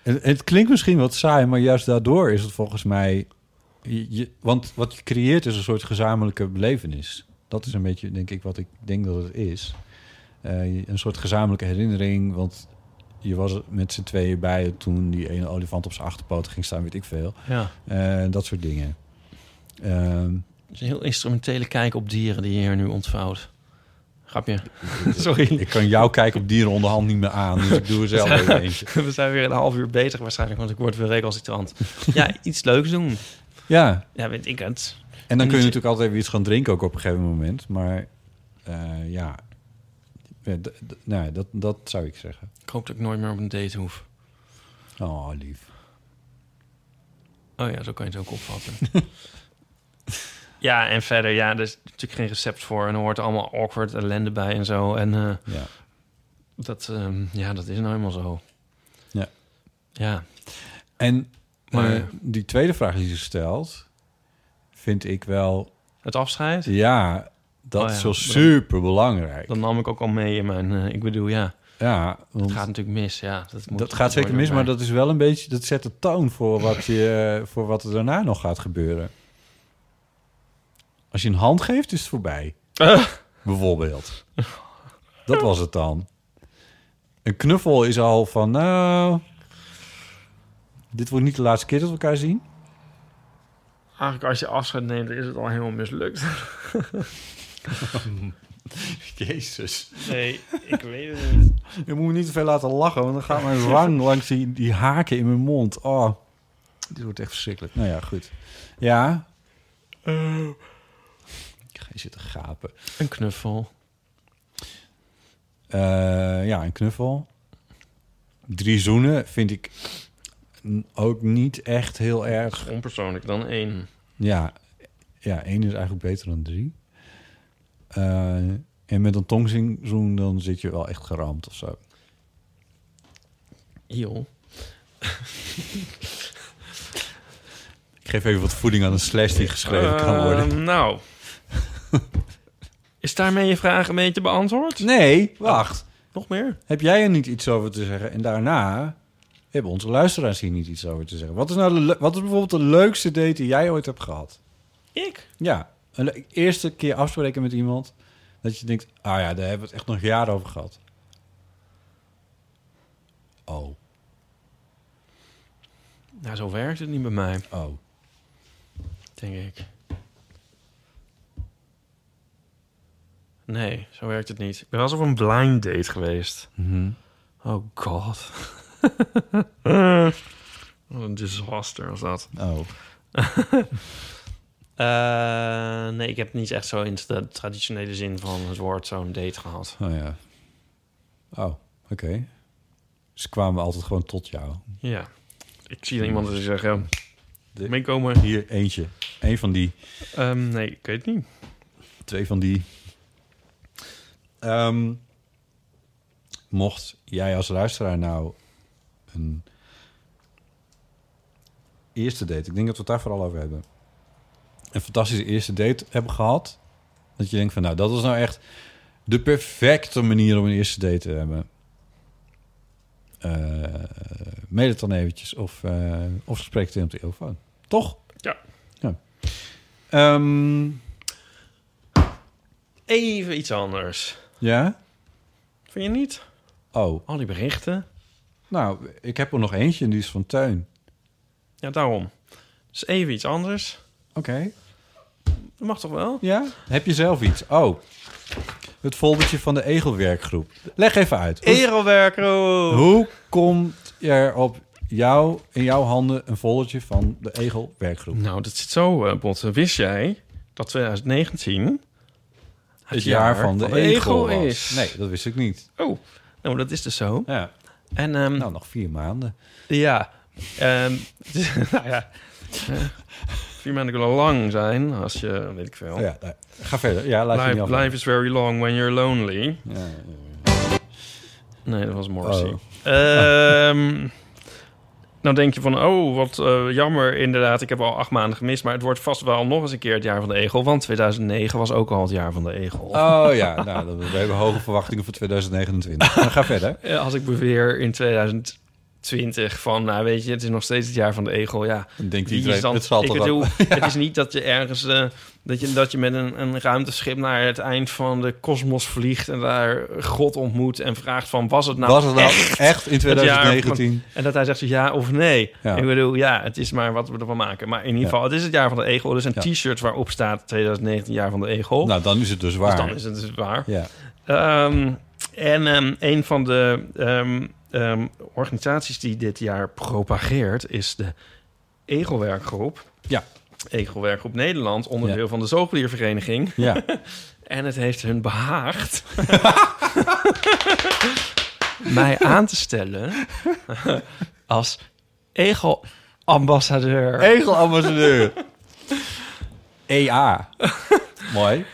het, het klinkt misschien wat saai, maar juist daardoor is het volgens mij... Je, want wat je creëert is een soort gezamenlijke belevenis. Dat is een beetje, denk ik, wat ik denk dat het is. Eh, een soort gezamenlijke herinnering, want je was met z'n tweeën bij toen die ene olifant op zijn achterpoten ging staan, weet ik veel. Ja. Eh, dat soort dingen. Ehm, Het is een heel instrumentele kijk op dieren die je hier nu ontvouwt. Grapje. [laughs] Sorry. ik kan jou kijken op dieren onderhand niet meer aan, dus ik doe er zelf [laughs] even eentje. We zijn weer een half uur bezig waarschijnlijk, want ik word weer recalcitrant. ja, iets leuks doen. Ja, Ja, weet ik het. en dan kun je natuurlijk altijd weer iets gaan drinken ook op een gegeven moment. Maar eh, ja, nou, dat, dat zou ik zeggen. Ik hoop dat ik nooit meer op een date hoef. Oh, lief. Oh ja, zo kan je het ook opvatten. [laughs] ja, en verder, ja, er is natuurlijk geen recept voor. En er hoort allemaal awkward ellende bij en zo. En eh, Ja. dat, ehm, ja, dat is nou helemaal zo. Ja. Ja, En Maar- maar die tweede vraag die je stelt, vind ik wel... het afscheid, Ja, dat Oh ja, is wel super belangrijk. dat nam ik ook al mee in mijn... eh, ik bedoel, ja, Ja, gaat natuurlijk mis. Ja, dat moet dat gaat zeker mis, maar dat is wel een beetje... Dat zet de toon voor wat, je, voor wat er daarna nog gaat gebeuren. Als je een hand geeft, is het voorbij. [laughs] Bijvoorbeeld. Dat was het dan. Een knuffel is al van, nou... Dit wordt niet de laatste keer dat we elkaar zien. Eigenlijk als je afscheid neemt, is het al helemaal mislukt. [laughs] Jezus. Nee, ik weet het niet. Je moet me niet te veel laten lachen, want dan gaat mijn wang langs die, die haken in mijn mond. Oh, dit wordt echt verschrikkelijk. Nou ja, goed. Ja. Ik ga je zitten gapen. Een knuffel. Eh, ja, een knuffel. Drie zoenen vind ik ook niet echt heel erg. Onpersoonlijk dan één. Ja, ja één is eigenlijk beter dan drie. Eh, en met een tongzoen dan zit je wel echt geramd of zo. Joh. Ik geef even wat voeding aan een slash die geschreven kan worden. Eh, nou. [laughs] Is daarmee je vraag een beetje beantwoord? Nee, wacht. Nog meer? Heb jij er niet iets over te zeggen? En daarna hebben onze luisteraars hier niet iets over te zeggen. Wat is nou de, wat is bijvoorbeeld de leukste date die jij ooit hebt gehad? Ik? Ja, een eerste keer afspreken met iemand dat je denkt, ah ja, daar hebben we het echt nog jaren over gehad. Oh, Nou, zo werkt het niet bij mij, oh. denk ik. Nee, zo werkt het niet. Ik ben wel eens op een blind date geweest. Mhm. Oh god. Wat een disaster was dat. Oh, [laughs] Eh, nee, ik heb niet echt zo in de traditionele zin van het woord zo'n date gehad. oh ja. Oh, oké. Ze kwamen altijd gewoon tot jou. Ja. Ik zie iemand die zegt, ja, De- meekomen. Hier, eentje. Eén van die. Ehm, nee, ik weet het niet. Twee van die. Ehm, mocht jij als luisteraar nou een eerste date, ik denk dat we het daar vooral over hebben, een fantastische eerste date hebben gehad, dat je denkt van nou, dat is nou echt de perfecte manier om een eerste date te hebben. Mail het dan eventjes of, eh of spreek het in op de telefoon. Toch? Ja. ja. Ehm, Even iets anders. ja? Vind je niet? Oh, Al die berichten. Nou, ik heb er nog eentje en die is van Teun. Ja, daarom. Dus even iets anders. Oké. Dat mag toch wel? Ja? Heb je zelf iets? Oh, het foldertje van de Egelwerkgroep. Leg even uit. Hoe, Egelwerkgroep. hoe komt er op jou, in jouw handen een foldertje van de Egelwerkgroep? Nou, dat zit zo, eh Botte. Wist jij dat 2019 Het jaar van de, egel, was. is? Nee, dat wist ik niet. Oh, nou, dat is dus zo. Ja. En ehm, Nou, nog vier maanden. ja, ehm, [laughs] nou ja, vier maanden kunnen lang zijn als je, weet ik veel. Ja, nou, ga verder. Ja, laat je niet life, life is very long when you're lonely. Ja, Nee, dat was Morrissey. Oh. Ehm, nou denk je van, oh, wat eh, jammer inderdaad. Ik heb al acht maanden gemist. Maar het wordt vast wel nog eens een keer het jaar van de egel. Want 2009 was ook al het jaar van de egel. Oh ja, nou, we hebben hoge verwachtingen voor 2029. Dan ga verder. [laughs] Als ik beweer in 2020 van, nou weet je, het is nog steeds het jaar van de egel. Ja, Dan denkt wie is iedereen, dan... het zal ik toch bedoel, wel. [laughs] het is niet dat je ergens... eh, dat, je, dat je met een, een ruimteschip naar het eind van de kosmos vliegt... en daar God ontmoet en vraagt van, was het nou Was het nou echt [laughs] echt, in het jaar 2019? En dat hij zegt zo ja of nee. Ja. Ik bedoel, ja, het is maar wat we ervan maken. Maar in ieder Ja. geval, het is het jaar van de egel. Er zijn Ja. t-shirts waarop staat 2019 jaar van de egel. Nou, dan is het dus dus waar. dan is het dus waar. Ja. Ehm, en ehm, een van de ehm, ehm, organisaties die dit jaar propageert... is de Egelwerkgroep. Ja. Egelwerkgroep Nederland, onderdeel Ja. van de Zoogdiervereniging. ja. [laughs] En het heeft hun behaagd [laughs] mij aan te stellen als egel-ambassadeur. Egelambassadeur. EA. Mooi.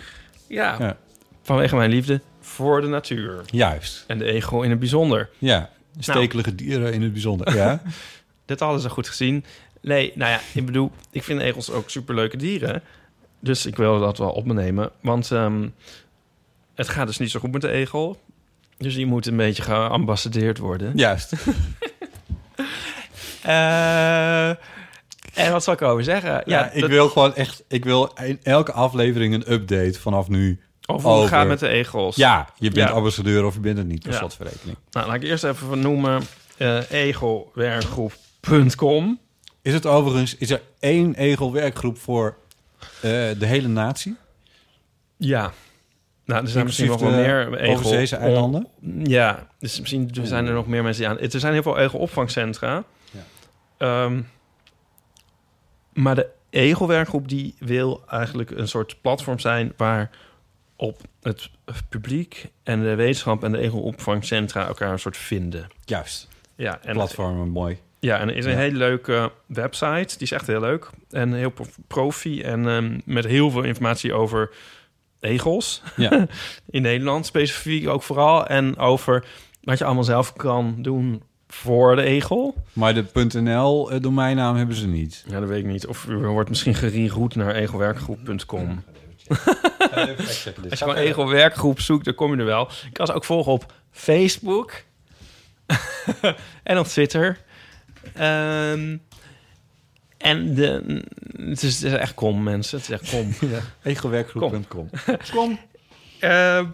Ja, Ja. vanwege mijn liefde voor de natuur. Juist. En de egel in het bijzonder. Ja. Stekelige dieren in het bijzonder. Ja. [laughs] Dit hadden ze goed gezien. Nee, nou ja, ik bedoel, ik vind egels ook superleuke dieren. Dus ik wil dat wel op me nemen. Want ehm, het gaat dus niet zo goed met de egel. Dus die moet een beetje geambassadeerd worden. Juist. [laughs] Eh, en wat zal ik erover zeggen? Ja, Ja, ik dat- wil gewoon echt... Ik wil in elke aflevering een update vanaf nu. Over hoe het gaat met de egels. Ja, je bent Ja. ambassadeur of je bent het niet. Per Ja. slotverrekening. Nou, laat ik eerst even vernoemen eh egelwerkgroep.com. Is het overigens... Is er één egelwerkgroep voor eh, de hele natie? Ja. Nou, er zijn misschien nog wel meer egel... eilanden? Ja, dus misschien zijn er nog meer mensen die aan... Er zijn heel veel egelopvangcentra. Ja. Ehm, maar de egelwerkgroep die wil eigenlijk een soort platform zijn... waar op het publiek en de wetenschap en de egelopvangcentra elkaar een soort vinden. Juist. Ja, en Platformen, mooi. Ja, en er is een Ja. hele leuke website. Die is echt heel leuk. En heel pro- profi. En ehm, met heel veel informatie over egels. Ja. [laughs] In Nederland specifiek ook vooral. En over wat je allemaal zelf kan doen voor de egel. Maar de .nl eh, domeinnaam hebben ze niet. Ja, dat weet ik niet. Of er wordt misschien gereroute naar egelwerkgroep.com. [laughs] Als je gewoon egelwerkgroep zoekt, dan kom je er wel. Ik kan ze ook volgen op Facebook. [laughs] en op Twitter. Ehm, en de, het, is, het is echt kom, mensen. Het is echt kom. [laughs] Egelwerkgroep.com. [laughs] Ehm,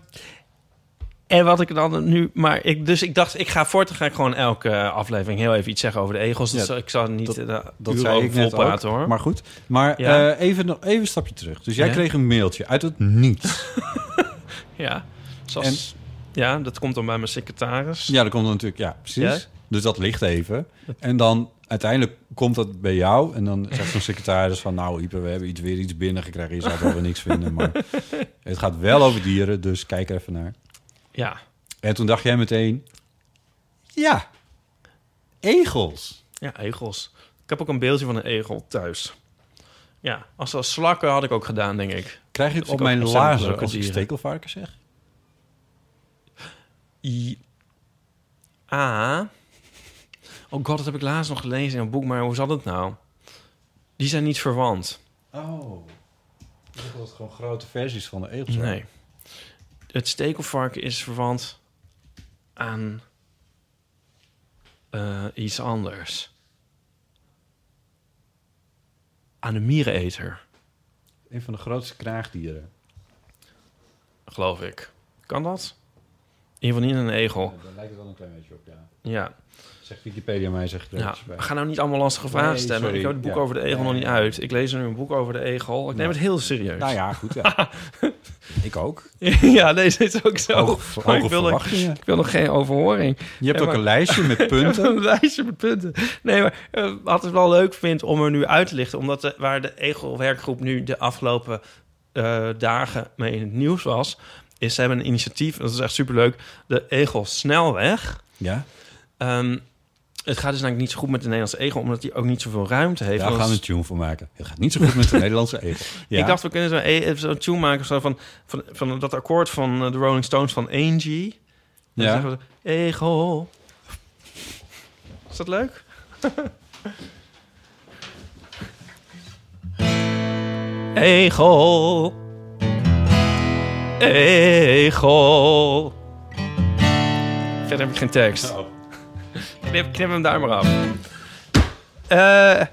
en wat ik dan nu... Maar ik, dus ik dacht, ik ga voortaan ga ik gewoon elke aflevering heel even iets zeggen over de egels. Dus Ja, ik zal niet dat- eh, Dat zei ik net volpraten, ook. hoor. Maar goed. Maar Ja. eh, even, nog, even een stapje terug. Dus jij Ja. kreeg een mailtje uit het niets. [laughs] Ja, zoals, ja, dat komt dan bij mijn secretaris. ja, dat komt dan natuurlijk... Ja, precies. Dus dat ligt even. En dan uiteindelijk komt dat bij jou. En dan zegt zo'n secretaris van... Nou, Ipe, we hebben iets, weer iets binnengekregen. Je zou wel weer niks vinden. Maar [laughs] het gaat wel over dieren. Dus kijk er even naar. Ja, En toen dacht jij meteen... Ja, egels. Ja, egels. Ik heb ook een beeldje van een egel thuis. Ja, als dat slakken had ik ook gedaan, denk ik. Krijg je het Dus op mijn leuke als ik stekelvarken zeg? I A. Oh god, dat heb ik laatst nog gelezen in een boek, maar hoe zat het nou? Die zijn niet verwant. Oh. Dat het gewoon grote versies van de egels. Nee. Het stekelvarken is verwant aan eh, iets anders. Aan de miereneter, Een van de grootste kraagdieren. geloof ik. Kan dat? In ieder geval niet een egel. Daar lijkt het wel een klein beetje op, ja. Ja. Zegt Wikipedia mij, zegt er ja. Ga nou niet allemaal lastige vragen Nee, stellen. sorry. Ik heb het boek Ja. over de egel nog niet uit. Ik lees er nu een boek over de egel. Ik neem het heel serieus. Nou ja, goed. Ja. [laughs] ik ook. [laughs] ja, nee, dit is ook zo. Maar hoge ik, wil nog, ik wil nog geen overhoring. Je hebt Ja, ook maar- een lijstje met [laughs] punten. een lijstje met punten. Nee, maar eh, wat ik wel leuk vind om er nu uit te lichten... omdat de, waar de Egel-werkgroep nu de afgelopen eh, dagen mee in het nieuws was... is ze hebben een initiatief, dat is echt superleuk... de Egel-snelweg. Ja, Ehm, het gaat dus eigenlijk niet zo goed met de Nederlandse egel... omdat die ook niet zoveel ruimte heeft. daar gaan we een tune voor maken. Het gaat niet zo goed met de [laughs] Nederlandse egel. Ja. Ik dacht, we kunnen zo'n e- zo'n tune maken zo van, van, van dat akkoord van eh, de Rolling Stones van Angie. Dan Ja. zeggen we, egel. Is dat leuk? [laughs] egel. Egel. Verder heb ik geen tekst. Knip, knip hem daar maar af. Eh,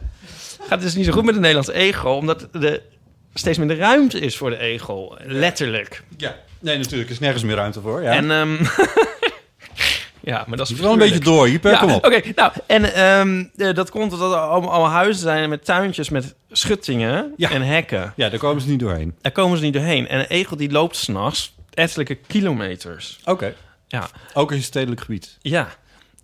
gaat dus niet zo goed met de Nederlandse egel, omdat er steeds minder ruimte is voor de egel. Letterlijk. Ja. Nee, natuurlijk. Er is nergens meer ruimte voor. Ja. En, ehm, [laughs] ja, maar dat is wel een beetje door. Hier, kom op. Oké, nou, en ehm, eh, dat komt omdat er allemaal, allemaal huizen zijn met tuintjes met schuttingen Ja. en hekken. Ja, daar komen ze niet doorheen. Daar komen ze niet doorheen. En een egel die loopt s'nachts ettelijke kilometers. Oké. Ja, Ook in stedelijk gebied. ja.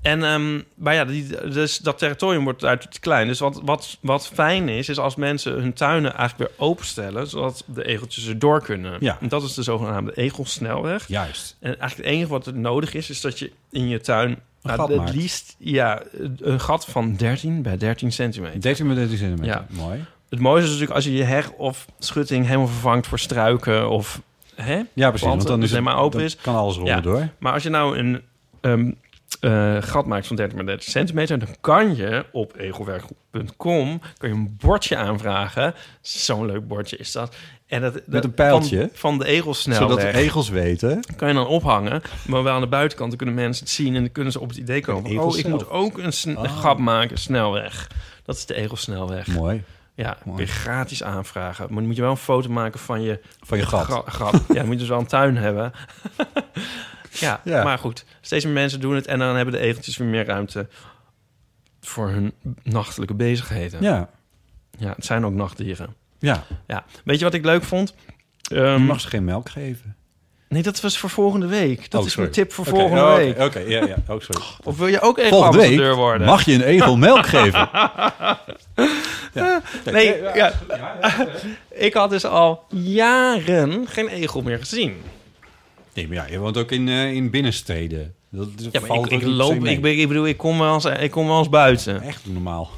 En ehm, maar ja, die, dus dat territorium wordt uit te klein. Dus wat, wat, wat fijn is, is als mensen hun tuinen eigenlijk weer openstellen... zodat de egeltjes erdoor kunnen. Ja. En dat is de zogenaamde egelsnelweg. Juist. En eigenlijk het enige wat er nodig is, is dat je in je tuin... nou, het liefst ja, een gat van 13 bij 13 centimeter. 13 met 13 centimeter. Ja. Mooi. Het mooiste is natuurlijk als je je heg of schutting helemaal vervangt voor struiken of... Hè? Ja, precies. Want dan is het, helemaal open dan is. kan alles Ja. door. Maar als je nou een ehm, eh, gat maakt van 30 bij 30 centimeter... dan kan je op egelwerk.com kan je een bordje aanvragen. Zo'n leuk bordje is dat. En dat, dat- een pijltje? Van, van de egelsnelweg. Zodat de egels weten. kan je dan ophangen. Maar wel aan de buitenkant dan kunnen mensen het zien... en dan kunnen ze op het idee komen oh, ik moet ook een Ah. gat maken, snelweg. Dat is de egelsnelweg. Mooi. Ja, Mooi. kun je gratis aanvragen. Maar dan moet je wel een foto maken van je Van je gat. gat. ja, dan moet je dus wel een tuin hebben. [laughs] ja, Ja. maar goed. Steeds meer mensen doen het. En dan hebben de egeltjes weer meer ruimte voor hun nachtelijke bezigheden. Ja. Ja, het zijn ook nachtdieren. Ja. Ja. Weet je wat ik leuk vond? Ehm, Je mag ze geen melk geven. Nee, dat was voor volgende week. Dat Oh, is mijn tip voor volgende oh, week. Oké, ja, ja. Oh, sorry. [laughs] Of wil je ook Volgende egelambassadeur week worden? mag je een egel [laughs] melk geven. [laughs] Ja. Nee, ja. ik had dus al jaren geen egel meer gezien. Nee, maar ja, je woont ook in, eh, in binnensteden. Dat Ja, maar ik, ik loop, ik, ben- ik bedoel, ik kom wel eens, ik kom wel eens buiten. Echt normaal.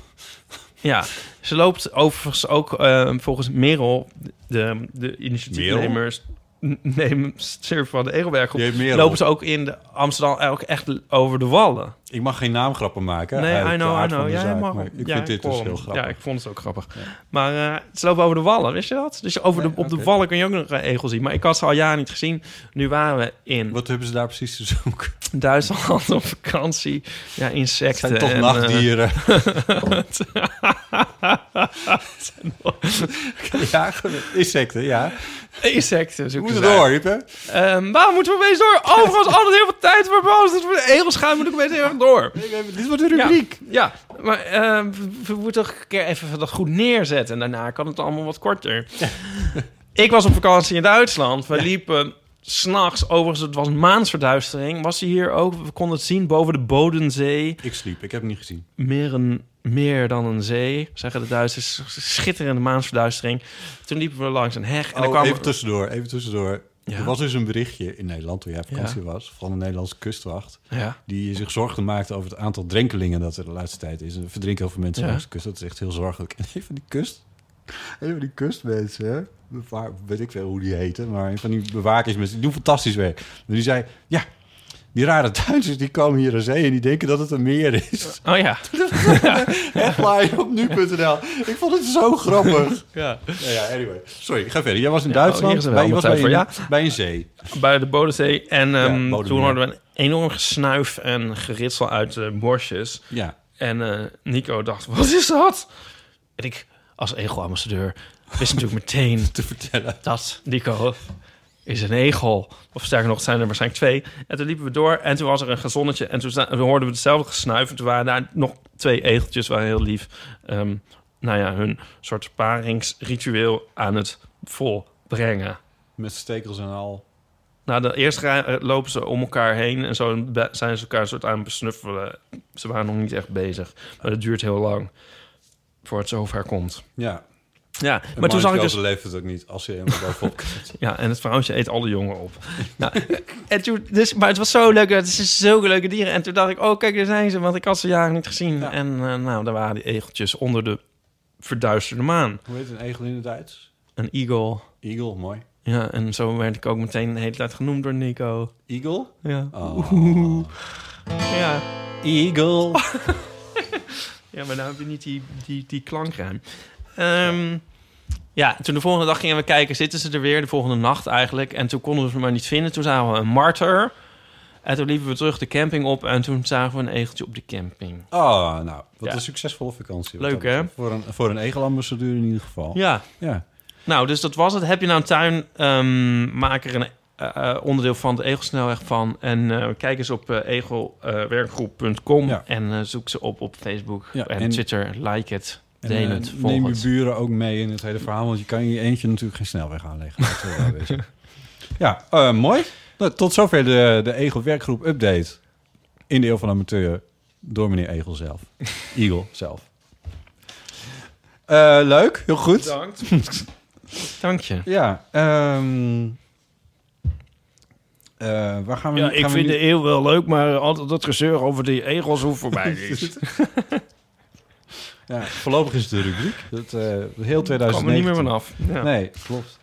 Ja, ze loopt overigens ook eh, volgens Merel, de, de initiatiefnemers, n- nemen surf van de Egelberg op, lopen ze ook in de Amsterdam ook echt over de wallen. Ik mag geen naamgrappen maken. Nee, I know, I Ja, zaak, mag, ik ja, vind dit dus heel grappig. Ja, ik vond het ook grappig. Maar eh, ze lopen over de wallen, wist je dat? Dus over de, op de wallen kun je ook nog een egel zien. Maar ik had ze al jaren niet gezien. Nu waren we in Wat hebben ze daar precies te zoeken? Duitsland op vakantie. Ja, Het insecten. zijn toch en, nachtdieren. [laughs] ja, insecten, ja. eh, insecten zoeken moeten ze door. Ipe. Ehm, waarom moeten we opeens door? Overigens altijd heel veel tijd voor boos. Egels gaan, moet ik opeens heel erg door. Dit wordt de rubriek. Ja, maar ehm, we, we moeten toch een keer even dat goed neerzetten. En daarna kan het allemaal wat korter. [laughs] ik was op vakantie in Duitsland. We liepen s'nachts, overigens het was maansverduistering. Was hij hier ook? We konden het zien boven de Bodensee. Ik sliep, ik heb het niet gezien. Meer, een, meer dan een zee, zeggen de Duitsers. Schitterende maansverduistering. Toen liepen we langs een heg. En dan Oh, kwam even tussendoor, even tussendoor. Ja. Er was dus een berichtje in Nederland toen jij op vakantie was... van de Nederlandse kustwacht... Ja. die zich zorgen maakte over het aantal drenkelingen... dat er de laatste tijd is. Er verdrinken heel veel mensen langs de kust. Dat is echt heel zorgelijk. En [laughs] een van die kust... Een van die kustmensen, weet ik veel hoe die heten... maar een van die bewakersmensen, die doen fantastisch werk. Maar die zei, ja, Die rare Duitsers die komen hier aan zee en die denken dat het een meer is. [laughs] Oh ja. [laughs] Headline op nu.nl. Ik vond het zo grappig. ja. Ja, ja, anyway. Sorry, ga verder. Jij was in Ja, Duitsland. bij, je was bij, voor, bij een zee. Bij de Bodensee. En ehm, toen hoorden we een enorm gesnuif en geritsel uit de bosjes. Ja. En eh, Nico dacht, wat is dat? En ik, als ego-ambassadeur, wist natuurlijk meteen [laughs] Te vertellen. dat Nico is een egel. Of sterker nog, het zijn er waarschijnlijk twee. En toen liepen we door en toen was er een gezonnetje. En toen, toen hoorden we hetzelfde gesnuif. En toen waren daar nog twee egeltjes, waren heel lief. ehm, nou ja, hun soort paringsritueel aan het volbrengen. Met stekels en al. Nou, de eerste rij eh, lopen ze om elkaar heen en zo zijn ze elkaar een soort aan het besnuffelen. Ze waren nog niet echt bezig, maar het duurt heel lang voor het zover komt. Ja. Ja, maar toen zag ik dus... leeft het ook niet als je helemaal bovenop. [laughs] Ja, en het vrouwtje eet alle jongen op. nou, en toen, dus, maar het was zo leuk. Het is zulke leuke dieren. En toen dacht ik, oh kijk, daar zijn ze. Want ik had ze jaren niet gezien. Ja. En eh, nou, daar waren die egeltjes onder de verduisterde maan. Hoe heet een egel in het Duits? Een eagle. Eagle, mooi. Ja, en zo werd ik ook meteen de hele tijd genoemd door Nico. Eagle? Ja. Oh. Ja. Eagle. [laughs] Ja, maar nou heb je niet die, die, die klankruim. Ehm, ja, toen de volgende dag gingen we kijken, zitten ze er weer? De volgende nacht eigenlijk. En toen konden we ze maar niet vinden. Toen zagen we een marter. En toen liepen we terug de camping op. En toen zagen we een egeltje op de camping. Oh, nou, wat Ja. een succesvolle vakantie. Leuk, hè? Voor een, voor een egelambassadeur in ieder geval. Ja, Ja. nou, dus dat was het. Heb je nou een tuin, ehm, maak er een eh, eh, onderdeel van de Egelsnelweg van. En eh, kijk eens op eh, egelwerkgroep.com. Ja. en zoek ze op op Facebook Ja, en, en- Twitter. Like het, deel eh, het, neem je buren ook mee in het hele verhaal, want je kan in je eentje natuurlijk geen snelweg aanleggen. [laughs] Ja, eh, mooi. Nou, tot zover de, de Egel werkgroep update in de Eeuw van Amateur door meneer Egel zelf. [laughs] Eagle zelf. Eh, leuk, heel goed. Bedankt. [laughs] Dank je. Ja, ehm eh, waar gaan we Ja, nu- ik gaan we vind nu- de eeuw wel leuk, maar altijd dat gezeur over die egels hoeft voorbij is. Ja, voorlopig is het de rubriek. Dat, eh heel Ik kwam er 2019. niet meer vanaf. Ja. Nee, klopt.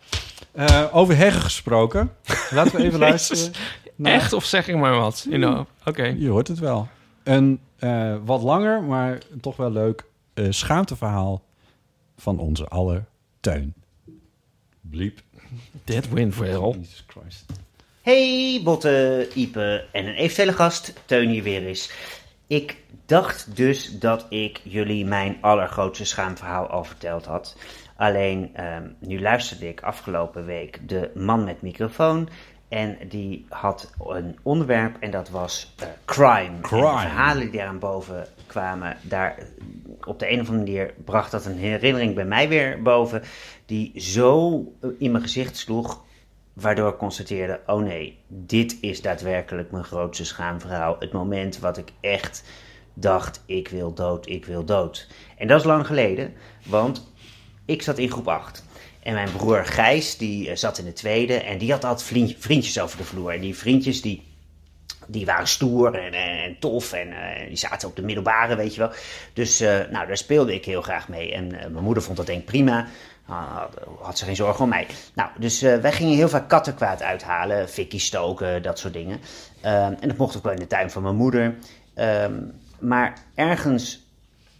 Eh, over heggen gesproken. Laten we even [laughs] luisteren. naar- Echt? Of zeg ik maar wat? You know. Oké. Je hoort het wel. Een eh, wat langer, maar toch wel leuk eh, schaamteverhaal van onze aller Teun. Bliep. Dead wind well. Jesus Christ. Hey Botte, Ipe en een eventuele gast, Teun hier weer is. Ik dacht dus dat ik jullie mijn allergrootste schaamverhaal al verteld had. Alleen, ehm, nu luisterde ik afgelopen week de man met microfoon. En die had een onderwerp en dat was eh, crime. Crime. En de verhalen die daaraan boven kwamen, daar op de een of andere manier bracht dat een herinnering bij mij weer boven. Die zo eh, in mijn gezicht sloeg Waardoor ik constateerde: oh nee, dit is daadwerkelijk mijn grootste schaamverhaal. Het moment wat ik echt dacht: ik wil dood, ik wil dood. En dat is lang geleden, want ik zat in groep 8. En mijn broer Gijs, die eh, zat in de tweede. En die had altijd vriend- vriendjes over de vloer. En die vriendjes, die, die waren stoer en, tof. En eh, die zaten op de middelbare, weet je wel. Dus eh, nou, daar speelde ik heel graag mee. En mijn moeder vond dat denk ik prima. Ah, had, ze geen zorgen om mij. Nou, dus wij gingen heel vaak kattenkwaad uithalen. Fikkie stoken, dat soort dingen. Ehm, en dat mocht ook wel in de tuin van mijn moeder. Ehm, maar ergens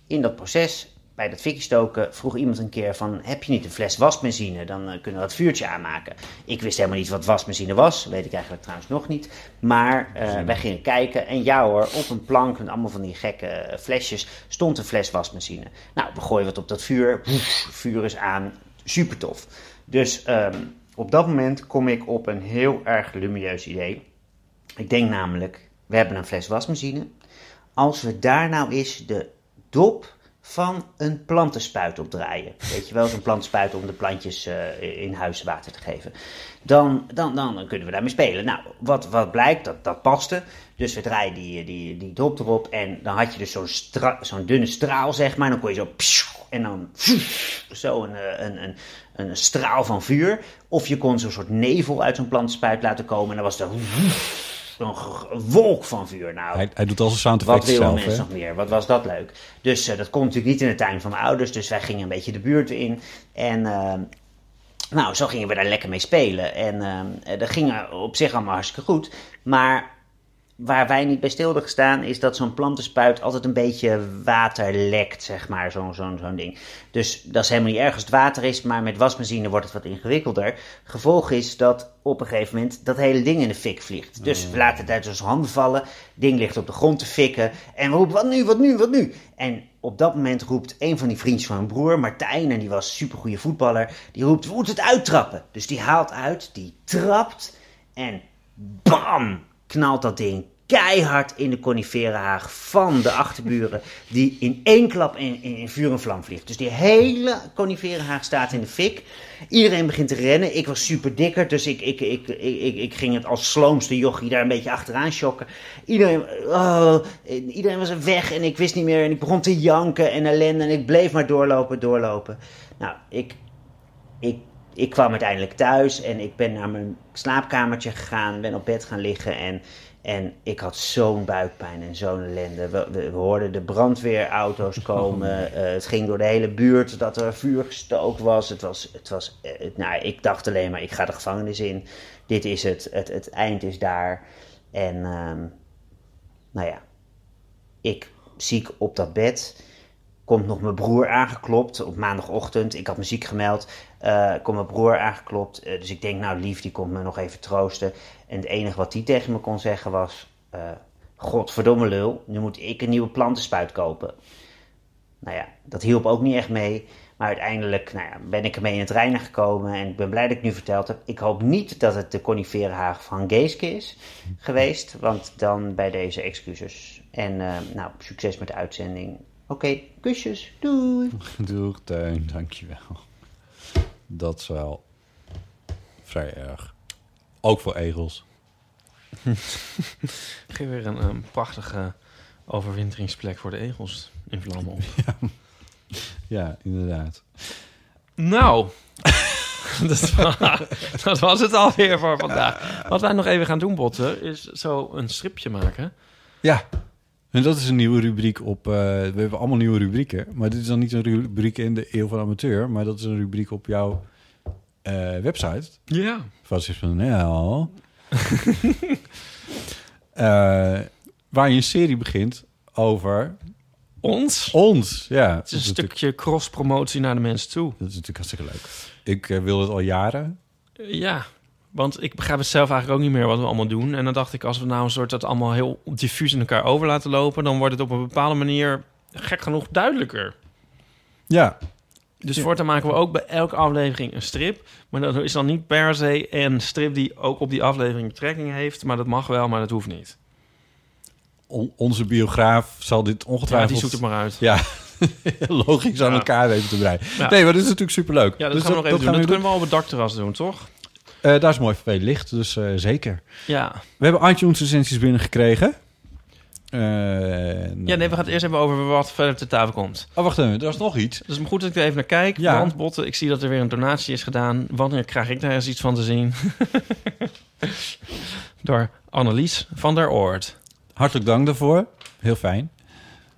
in dat proces, bij dat fikkie stoken, vroeg iemand een keer van... heb je niet een fles wasbenzine? Dan eh, kunnen we dat vuurtje aanmaken. Ik wist helemaal niet wat wasbenzine was. Weet ik eigenlijk trouwens nog niet. Maar eh, wij gingen kijken en ja hoor, op een plank met allemaal van die gekke eh, flesjes... stond een fles wasbenzine. Nou, we gooien wat op dat vuur. Vuur is aan. Super tof. Dus ehm, op dat moment kom ik op een heel erg lumieus idee. Ik denk namelijk, we hebben een fles wasmachine. Als we daar nou eens de dop van een plantenspuit opdraaien. Weet je wel, zo'n plantenspuit om de plantjes eh, in huis water te geven. Dan, dan, dan, kunnen we daarmee spelen. Nou, wat, wat blijkt, dat, dat paste. Dus we draaien die, die, die dop erop. En dan had je dus zo'n zo'n dunne straal, zeg maar. Dan kon je zo... En dan zo een, eh, een, een, een straal van vuur. Of je kon zo'n soort nevel uit zo'n plantenspuit laten komen. En dan was er zo'n g- wolk van vuur. Nou, Hij, hij doet al zijn sound wat willen mensen nog meer? Wat was dat leuk? Dus eh, dat kon natuurlijk niet in de tuin van mijn ouders. Dus wij gingen een beetje de buurt in. En eh, nou, zo gingen we daar lekker mee spelen. En eh, dat ging op zich allemaal hartstikke goed. Maar waar wij niet bij stil hebben gestaan, is dat zo'n plantenspuit altijd een beetje water lekt, zeg maar, zo'n zo'n zo'n ding. Dus dat is helemaal niet erg als het water is, maar met wasmachine wordt het wat ingewikkelder. Gevolg is dat op een gegeven moment dat hele ding in de fik vliegt. Dus we laten het uit onze handen vallen, ding ligt op de grond te fikken en we roepen, wat nu, wat nu, wat nu? En op dat moment roept een van die vriendjes van mijn broer, Martijn, en die was een supergoeie voetballer, die roept, we moeten het uittrappen. Dus die haalt uit, die trapt en bam, knalt dat ding keihard in de coniferenhaag van de achterburen, die in één klap in, in, vuur en vlam vliegt. Dus die hele coniferenhaag staat in de fik. Iedereen begint te rennen. Ik was super dikker, dus ik, ik, ik, ik, ik, ging het als sloomste jochie daar een beetje achteraan schokken. Iedereen, oh, iedereen was weg en ik wist niet meer. En ik begon te janken en ellende en ik bleef maar doorlopen, doorlopen. Nou, ik, ik ik kwam uiteindelijk thuis en ik ben naar mijn slaapkamertje gegaan, ben op bed gaan liggen en, en ik had zo'n buikpijn en zo'n ellende. We, we, we hoorden de brandweerauto's komen, eh, het ging door de hele buurt dat er vuur gestookt was. Het was, het was eh, nou, ik dacht alleen maar, ik ga de gevangenis in, dit is het, het, het eind is daar. En ehm, nou ja, ik ziek op dat bed komt nog mijn broer aangeklopt op maandagochtend. Ik had me ziek gemeld. eh komt mijn broer aangeklopt. Eh, dus ik denk, nou lief, die komt me nog even troosten. En het enige wat die tegen me kon zeggen was... eh, Godverdomme lul, nu moet ik een nieuwe plantenspuit kopen. Nou ja, dat hielp ook niet echt mee. Maar uiteindelijk nou ja, ben ik ermee in het reinen gekomen. En ik ben blij dat ik nu verteld heb. Ik hoop niet dat het de coniferenhaag van Geeske is geweest. Want dan bij deze excuses. En nou, succes met de uitzending. Oké, kusjes. Doei. [laughs] Doeg, Teun, dankjewel. Dat is wel vrij erg. Ook voor egels. [laughs] Geef weer een, een prachtige overwinteringsplek voor de egels in Vlammen. [laughs] Ja, inderdaad. Nou, dat, wa- dat was het alweer voor vandaag. Wat wij nog even gaan doen, Botten, is zo een stripje maken. Ja, en dat is een nieuwe rubriek op... eh, we hebben allemaal nieuwe rubrieken. Maar dit is dan niet een rubriek in de Eeuw van Amateur... maar dat is een rubriek op jouw eh, website. Ja. Fascist.nl. [laughs] Eh, waar je een serie begint over... Ons? Ons, ja. Het is een stukje cross-promotie naar de mensen toe. Dat is natuurlijk hartstikke leuk. Ik wil het al jaren. Ja, want ik begrijp het zelf eigenlijk ook niet meer wat we allemaal doen. En dan dacht ik, als we nou een soort dat allemaal heel diffuus in elkaar over laten lopen... dan wordt het op een bepaalde manier gek genoeg duidelijker. Ja. Dus Ja. voortaan maken we ook bij elke aflevering een strip. Maar dat is dan niet per se een strip die ook op die aflevering betrekking heeft. Maar dat mag wel, maar dat hoeft niet. On- onze biograaf zal dit ongetwijfeld... Ja, die zoekt het maar uit. Ja, [laughs] logisch aan Ja. elkaar weten te breien. Ja. Nee, maar dit is natuurlijk superleuk. Ja, dat Dus gaan we nog even doen. gaan Dat kunnen we al op het dakterras doen, toch? Eh, daar is mooi veel licht, dus eh, zeker. Ja. We hebben iTunes recensies binnengekregen. Eh, Ja, nee, we gaan het eerst even over wat verder te tafel komt. Oh, wacht even, er was nog iets. Dus goed dat ik er even naar kijk. Ja. Want, Botte, ik zie dat er weer een donatie is gedaan. Wanneer krijg ik daar eens iets van te zien? [laughs] Door Annelies van der Oort. Hartelijk dank daarvoor. Heel fijn.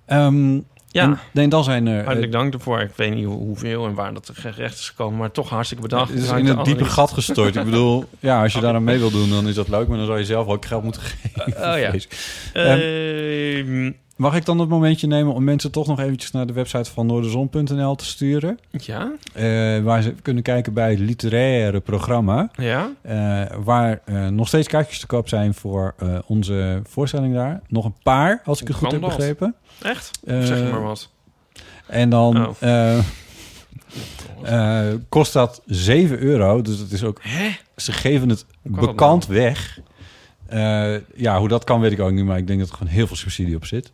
Ehm, Ja. en- nee, dan zijn er... eh, Hartelijk dank daarvoor. Ik weet niet hoe- hoeveel en waar dat gerecht is gekomen. Maar toch hartstikke bedankt. Het is in een diepe gat gestort. Ik bedoel, ja, als je daar aan mee wil doen, dan is dat leuk. Maar dan zou je zelf ook geld moeten geven. Oh ja. ik. Ehm, Ehm, mag ik dan het momentje nemen om mensen toch nog eventjes naar de website van noorderzon.nl te sturen? ja? Eh, waar ze kunnen kijken bij het literaire programma. Ja? Eh, waar eh, nog steeds kaartjes te koop zijn voor onze voorstelling daar. Nog een paar, als ik het goed heb dat? begrepen. Echt? Zeg je maar wat. En dan Oh. kost dat 7 euro. Dus dat is ook... Hè? Ze geven het kan dat bekend weg. Eh, ja, hoe dat kan weet ik ook niet. Maar ik denk dat er gewoon heel veel subsidie op zit.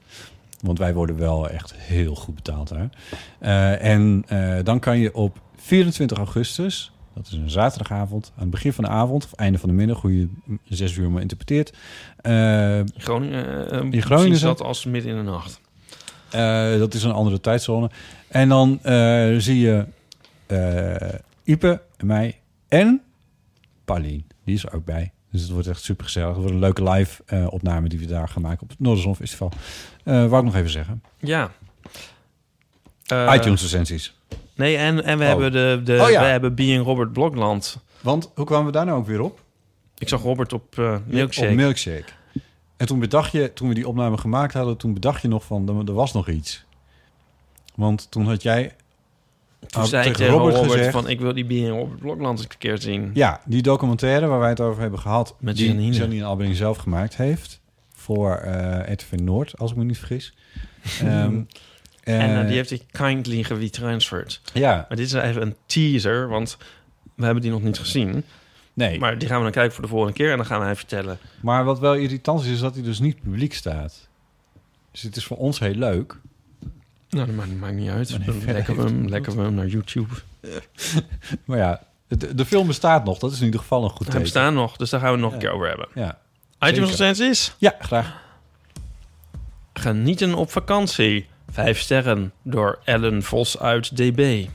Want wij worden wel echt heel goed betaald daar. Eh, en eh, dan kan je op 24 augustus... Dat is een zaterdagavond. Aan het begin van de avond, of einde van de middag, hoe je zes uur maar interpreteert. In Groningen, in Groningen dat als midden in de nacht. Dat is een andere tijdzone. En dan zie je Ipe, en mij en Paulien. Die is er ook bij. Dus het wordt echt super gezellig. Het wordt een leuke live eh, opname die we daar gaan maken op het Noorderzon Festival. Eh wou ik nog even zeggen. Ja. Eh, iTunes recensies. Nee, en, en we Oh. hebben de, de Oh ja. we hebben Being Robert Blokland. Want hoe kwamen we daar nou ook weer op? Ik zag Robert op Milkshake. Op Milkshake. En toen bedacht je, toen we die opname gemaakt hadden, toen bedacht je nog van, er was nog iets. Want toen had jij Toen had zei ik tegen tegen Robert Robert, gezegd- van... ik wil die bier in Robert Blokland eens een keer zien. Ja, die documentaire waar wij het over hebben gehad, Met die Janine. Janine Albering zelf gemaakt heeft voor eh RTV Noord, als ik me niet vergis. [laughs] Ehm, En eh, eh, die heeft hij kindly geretransferred. Ja, Maar dit is even een teaser, want we hebben die nog niet gezien. nee. Maar, Maar die gaan we dan kijken voor de volgende keer en dan gaan wij vertellen. wat wel irritant is, is dat hij dus niet publiek staat. Dus het is voor ons heel leuk. Nou, dat maakt, maakt niet uit. Lekker we hem, het lekker we hem naar YouTube. [laughs] Maar ja, de, de film bestaat nog. Dat is in ieder geval een goed Hij teken. bestaan nog, dus daar gaan we het nog een keer over hebben. Ja. iTunes recensies. ja, graag. Genieten op vakantie. Vijf sterren door Ellen Vos uit DB.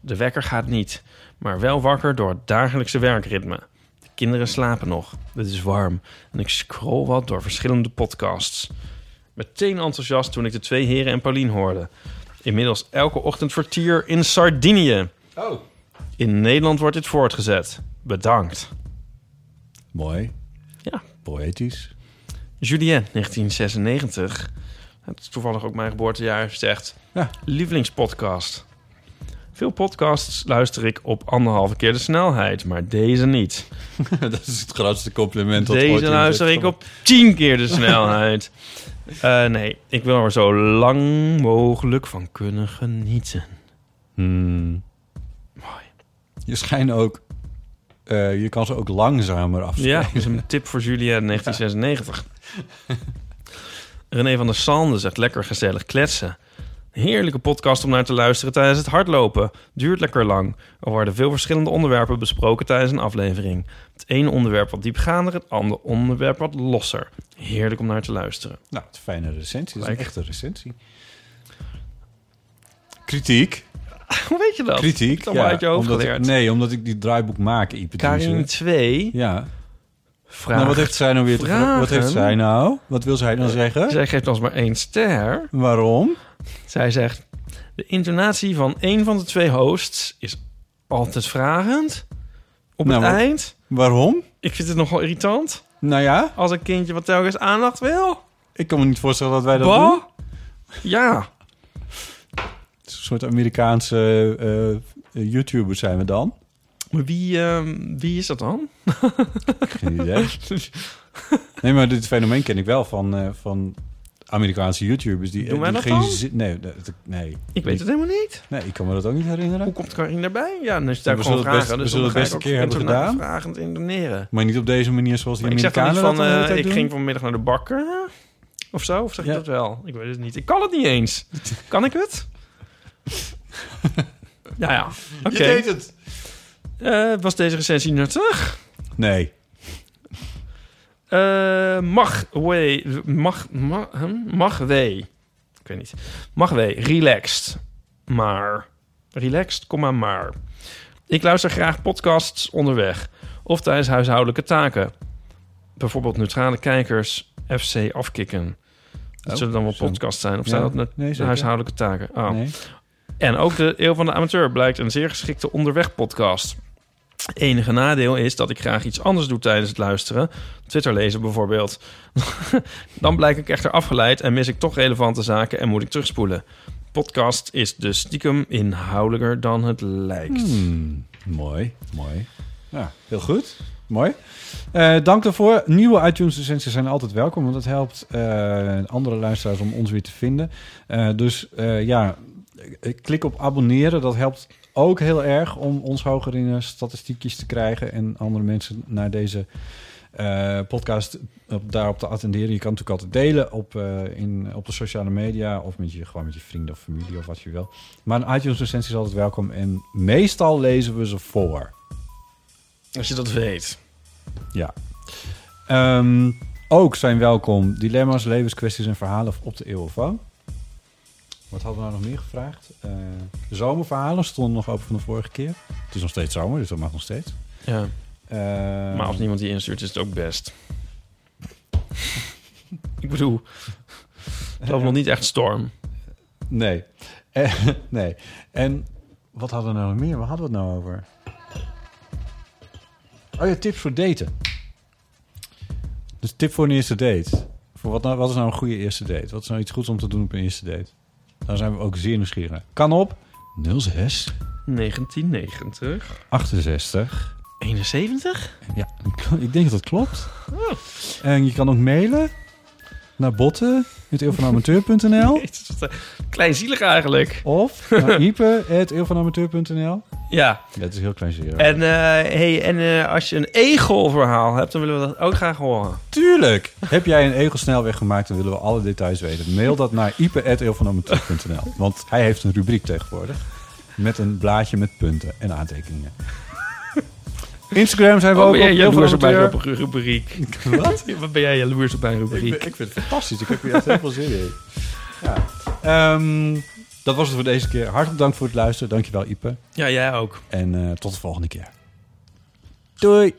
De wekker gaat niet, maar wel wakker door het dagelijkse werkritme. De kinderen slapen nog. Het is warm en ik scroll wat door verschillende podcasts. Meteen enthousiast toen ik de twee heren en Paulien hoorde. Inmiddels elke ochtend vertier in Sardinië. Oh. In Nederland wordt dit voortgezet. Bedankt. Mooi. Ja. Poëtisch. Julien, 1996. Het is toevallig ook mijn geboortejaar, zegt... Ja. Lievelingspodcast. Veel podcasts luister ik op anderhalve keer de snelheid, maar deze niet. [laughs] dat is het grootste compliment. dat ooit Deze iemand luister ik op tien keer de [laughs] snelheid. Eh, nee, ik wil er zo lang mogelijk van kunnen genieten. Hmm. Mooi. Je schijnt ook... eh, je kan ze ook langzamer afspelen. Ja, dat is een tip voor Julien [laughs] 1996. René van der Sande zegt lekker gezellig kletsen. Heerlijke podcast om naar te luisteren tijdens het hardlopen. Duurt lekker lang. Er worden veel verschillende onderwerpen besproken tijdens een aflevering. Het ene onderwerp wat diepgaander, het andere onderwerp wat losser. Heerlijk om naar te luisteren. Nou, het fijne recensie. Dat is een echte recensie. Kritiek. [laughs] Hoe weet je dat? Kritiek. Het allemaal uit je hoofd omdat ik- geleerd. nee, omdat ik die draaiboek maak, Ipe Karin Driessen. 2 Ja. Nou, wat heeft zij nou weer te vragen? Wat heeft zij nou? Wat wil zij dan zeggen? Zij geeft ons maar één ster. Waarom? Zij zegt: De intonatie van een van de twee hosts is altijd vragend. Op Nou, het eind. Waarom? Ik vind het nogal irritant. Nou ja, Als een kindje wat telkens aandacht wil. ik kan me niet voorstellen dat wij dat Bah. doen. Ja. Een soort Amerikaanse eh, eh, YouTubers zijn we dan. Maar wie, ehm, wie is dat dan? Geen idee. [laughs] nee, maar dit fenomeen ken ik wel van, eh, van Amerikaanse YouTubers. Die, Doen wij die dat geen dan? zin- Nee, dat- nee. Ik weet het helemaal niet. Nee, ik kan me dat ook niet herinneren. Hoe komt Karin daarbij? Ja, dan is het we gewoon zullen het vragen. best- we dus zullen dan het ga best ik een ook keer hebben gedaan. vragend intoneren. Maar niet op deze manier zoals die Maar ik zeg dan niet Amerikanen van, dat de hele eh, tijd ik doen. ging vanmiddag naar de bakker. Of zo, of zeg Ja. dat wel? Ik weet het niet. Ik kan het niet eens. [laughs] Kan ik het? [laughs] ja, ja. Oké. Je deed het. Eh, was deze recensie nuttig? Nee. Eh, mag we, mag, mag, hm? mag we, ik weet niet, mag we, relaxed, maar, relaxed, komma maar. Ik luister graag podcasts onderweg of tijdens huishoudelijke taken. Bijvoorbeeld neutrale kijkers, FC afkicken. Dat Oh, zullen dan wel podcasts zijn of Ja, zijn dat net nee, huishoudelijke taken? Oh. Nee. En ook de Eeuw van de Amateur blijkt een zeer geschikte onderweg podcast. Enige nadeel is dat ik graag iets anders doe tijdens het luisteren. Twitter lezen bijvoorbeeld. [laughs] Dan blijk ik echter afgeleid en mis ik toch relevante zaken en moet ik terugspoelen. Podcast is dus stiekem inhoudelijker dan het lijkt. Hmm, mooi, mooi. Ja, heel goed. Mooi. Eh, dank daarvoor. Nieuwe iTunes recensies zijn altijd welkom, want dat helpt eh, andere luisteraars om ons weer te vinden. Eh, dus eh, ja, klik op abonneren. Dat helpt ook heel erg om ons hoger in de statistiekjes te krijgen en andere mensen naar deze eh, podcast op, daarop te attenderen. Je kan het natuurlijk altijd delen op, eh, in, op de sociale media of met je, gewoon met je vrienden of familie of wat je wil. Maar een iTunes recensie is altijd welkom en meestal lezen we ze voor. Als je dat weet. Ja. Ehm, ook zijn welkom dilemma's, levenskwesties en verhalen op de eeuwenfoon. Wat hadden we nou nog meer gevraagd? Eh, de zomerverhalen stonden nog open van de vorige keer. Het is nog steeds zomer, dus dat mag nog steeds. Ja. Eh, Maar als niemand die instuurt, is het ook best. [laughs] ik bedoel, het loopt nog niet echt storm. Nee. [laughs] Eh, nee. En wat hadden we nou nog meer? Waar hadden we het nou over? Oh ja, tips voor daten. Dus tip voor een eerste date. Voor wat, nou, wat is nou een goede eerste date? Wat is nou iets goeds om te doen op een eerste date? Dan zijn we ook zeer nieuwsgierig. Kan op 06 1990. 68. 71? Ja, ik denk dat dat klopt. En je kan ook mailen naar botten.eeuwvanamateur.nl [laughs] Jezus, wat, eh, Kleinzielig eigenlijk. of naar [laughs] ipe.eeuwvanamateur.nl Ja. Ja, het is heel kleinzielig. En, eh, hey, en eh, als je een egel-verhaal hebt, dan willen we dat ook graag horen. Tuurlijk! Heb jij een egelsnelweg gemaakt, dan willen we alle details weten. Mail dat naar ipe.eeuwvanamateur.nl Want hij heeft een rubriek tegenwoordig. Met een blaadje met punten en aantekeningen. Instagram zijn we Oh, ook ben jij op jaloers op mijn rubriek? [laughs] Wat? Wat ben jij jaloers op mijn Ik, rubriek? ik vind het fantastisch. Ik heb hier echt heel veel zin in. Ja. Ehm, dat was het voor deze keer. Hartelijk dank voor het luisteren. Dankjewel, Ipe. Ja, jij ook. En eh, tot de volgende keer. Doei!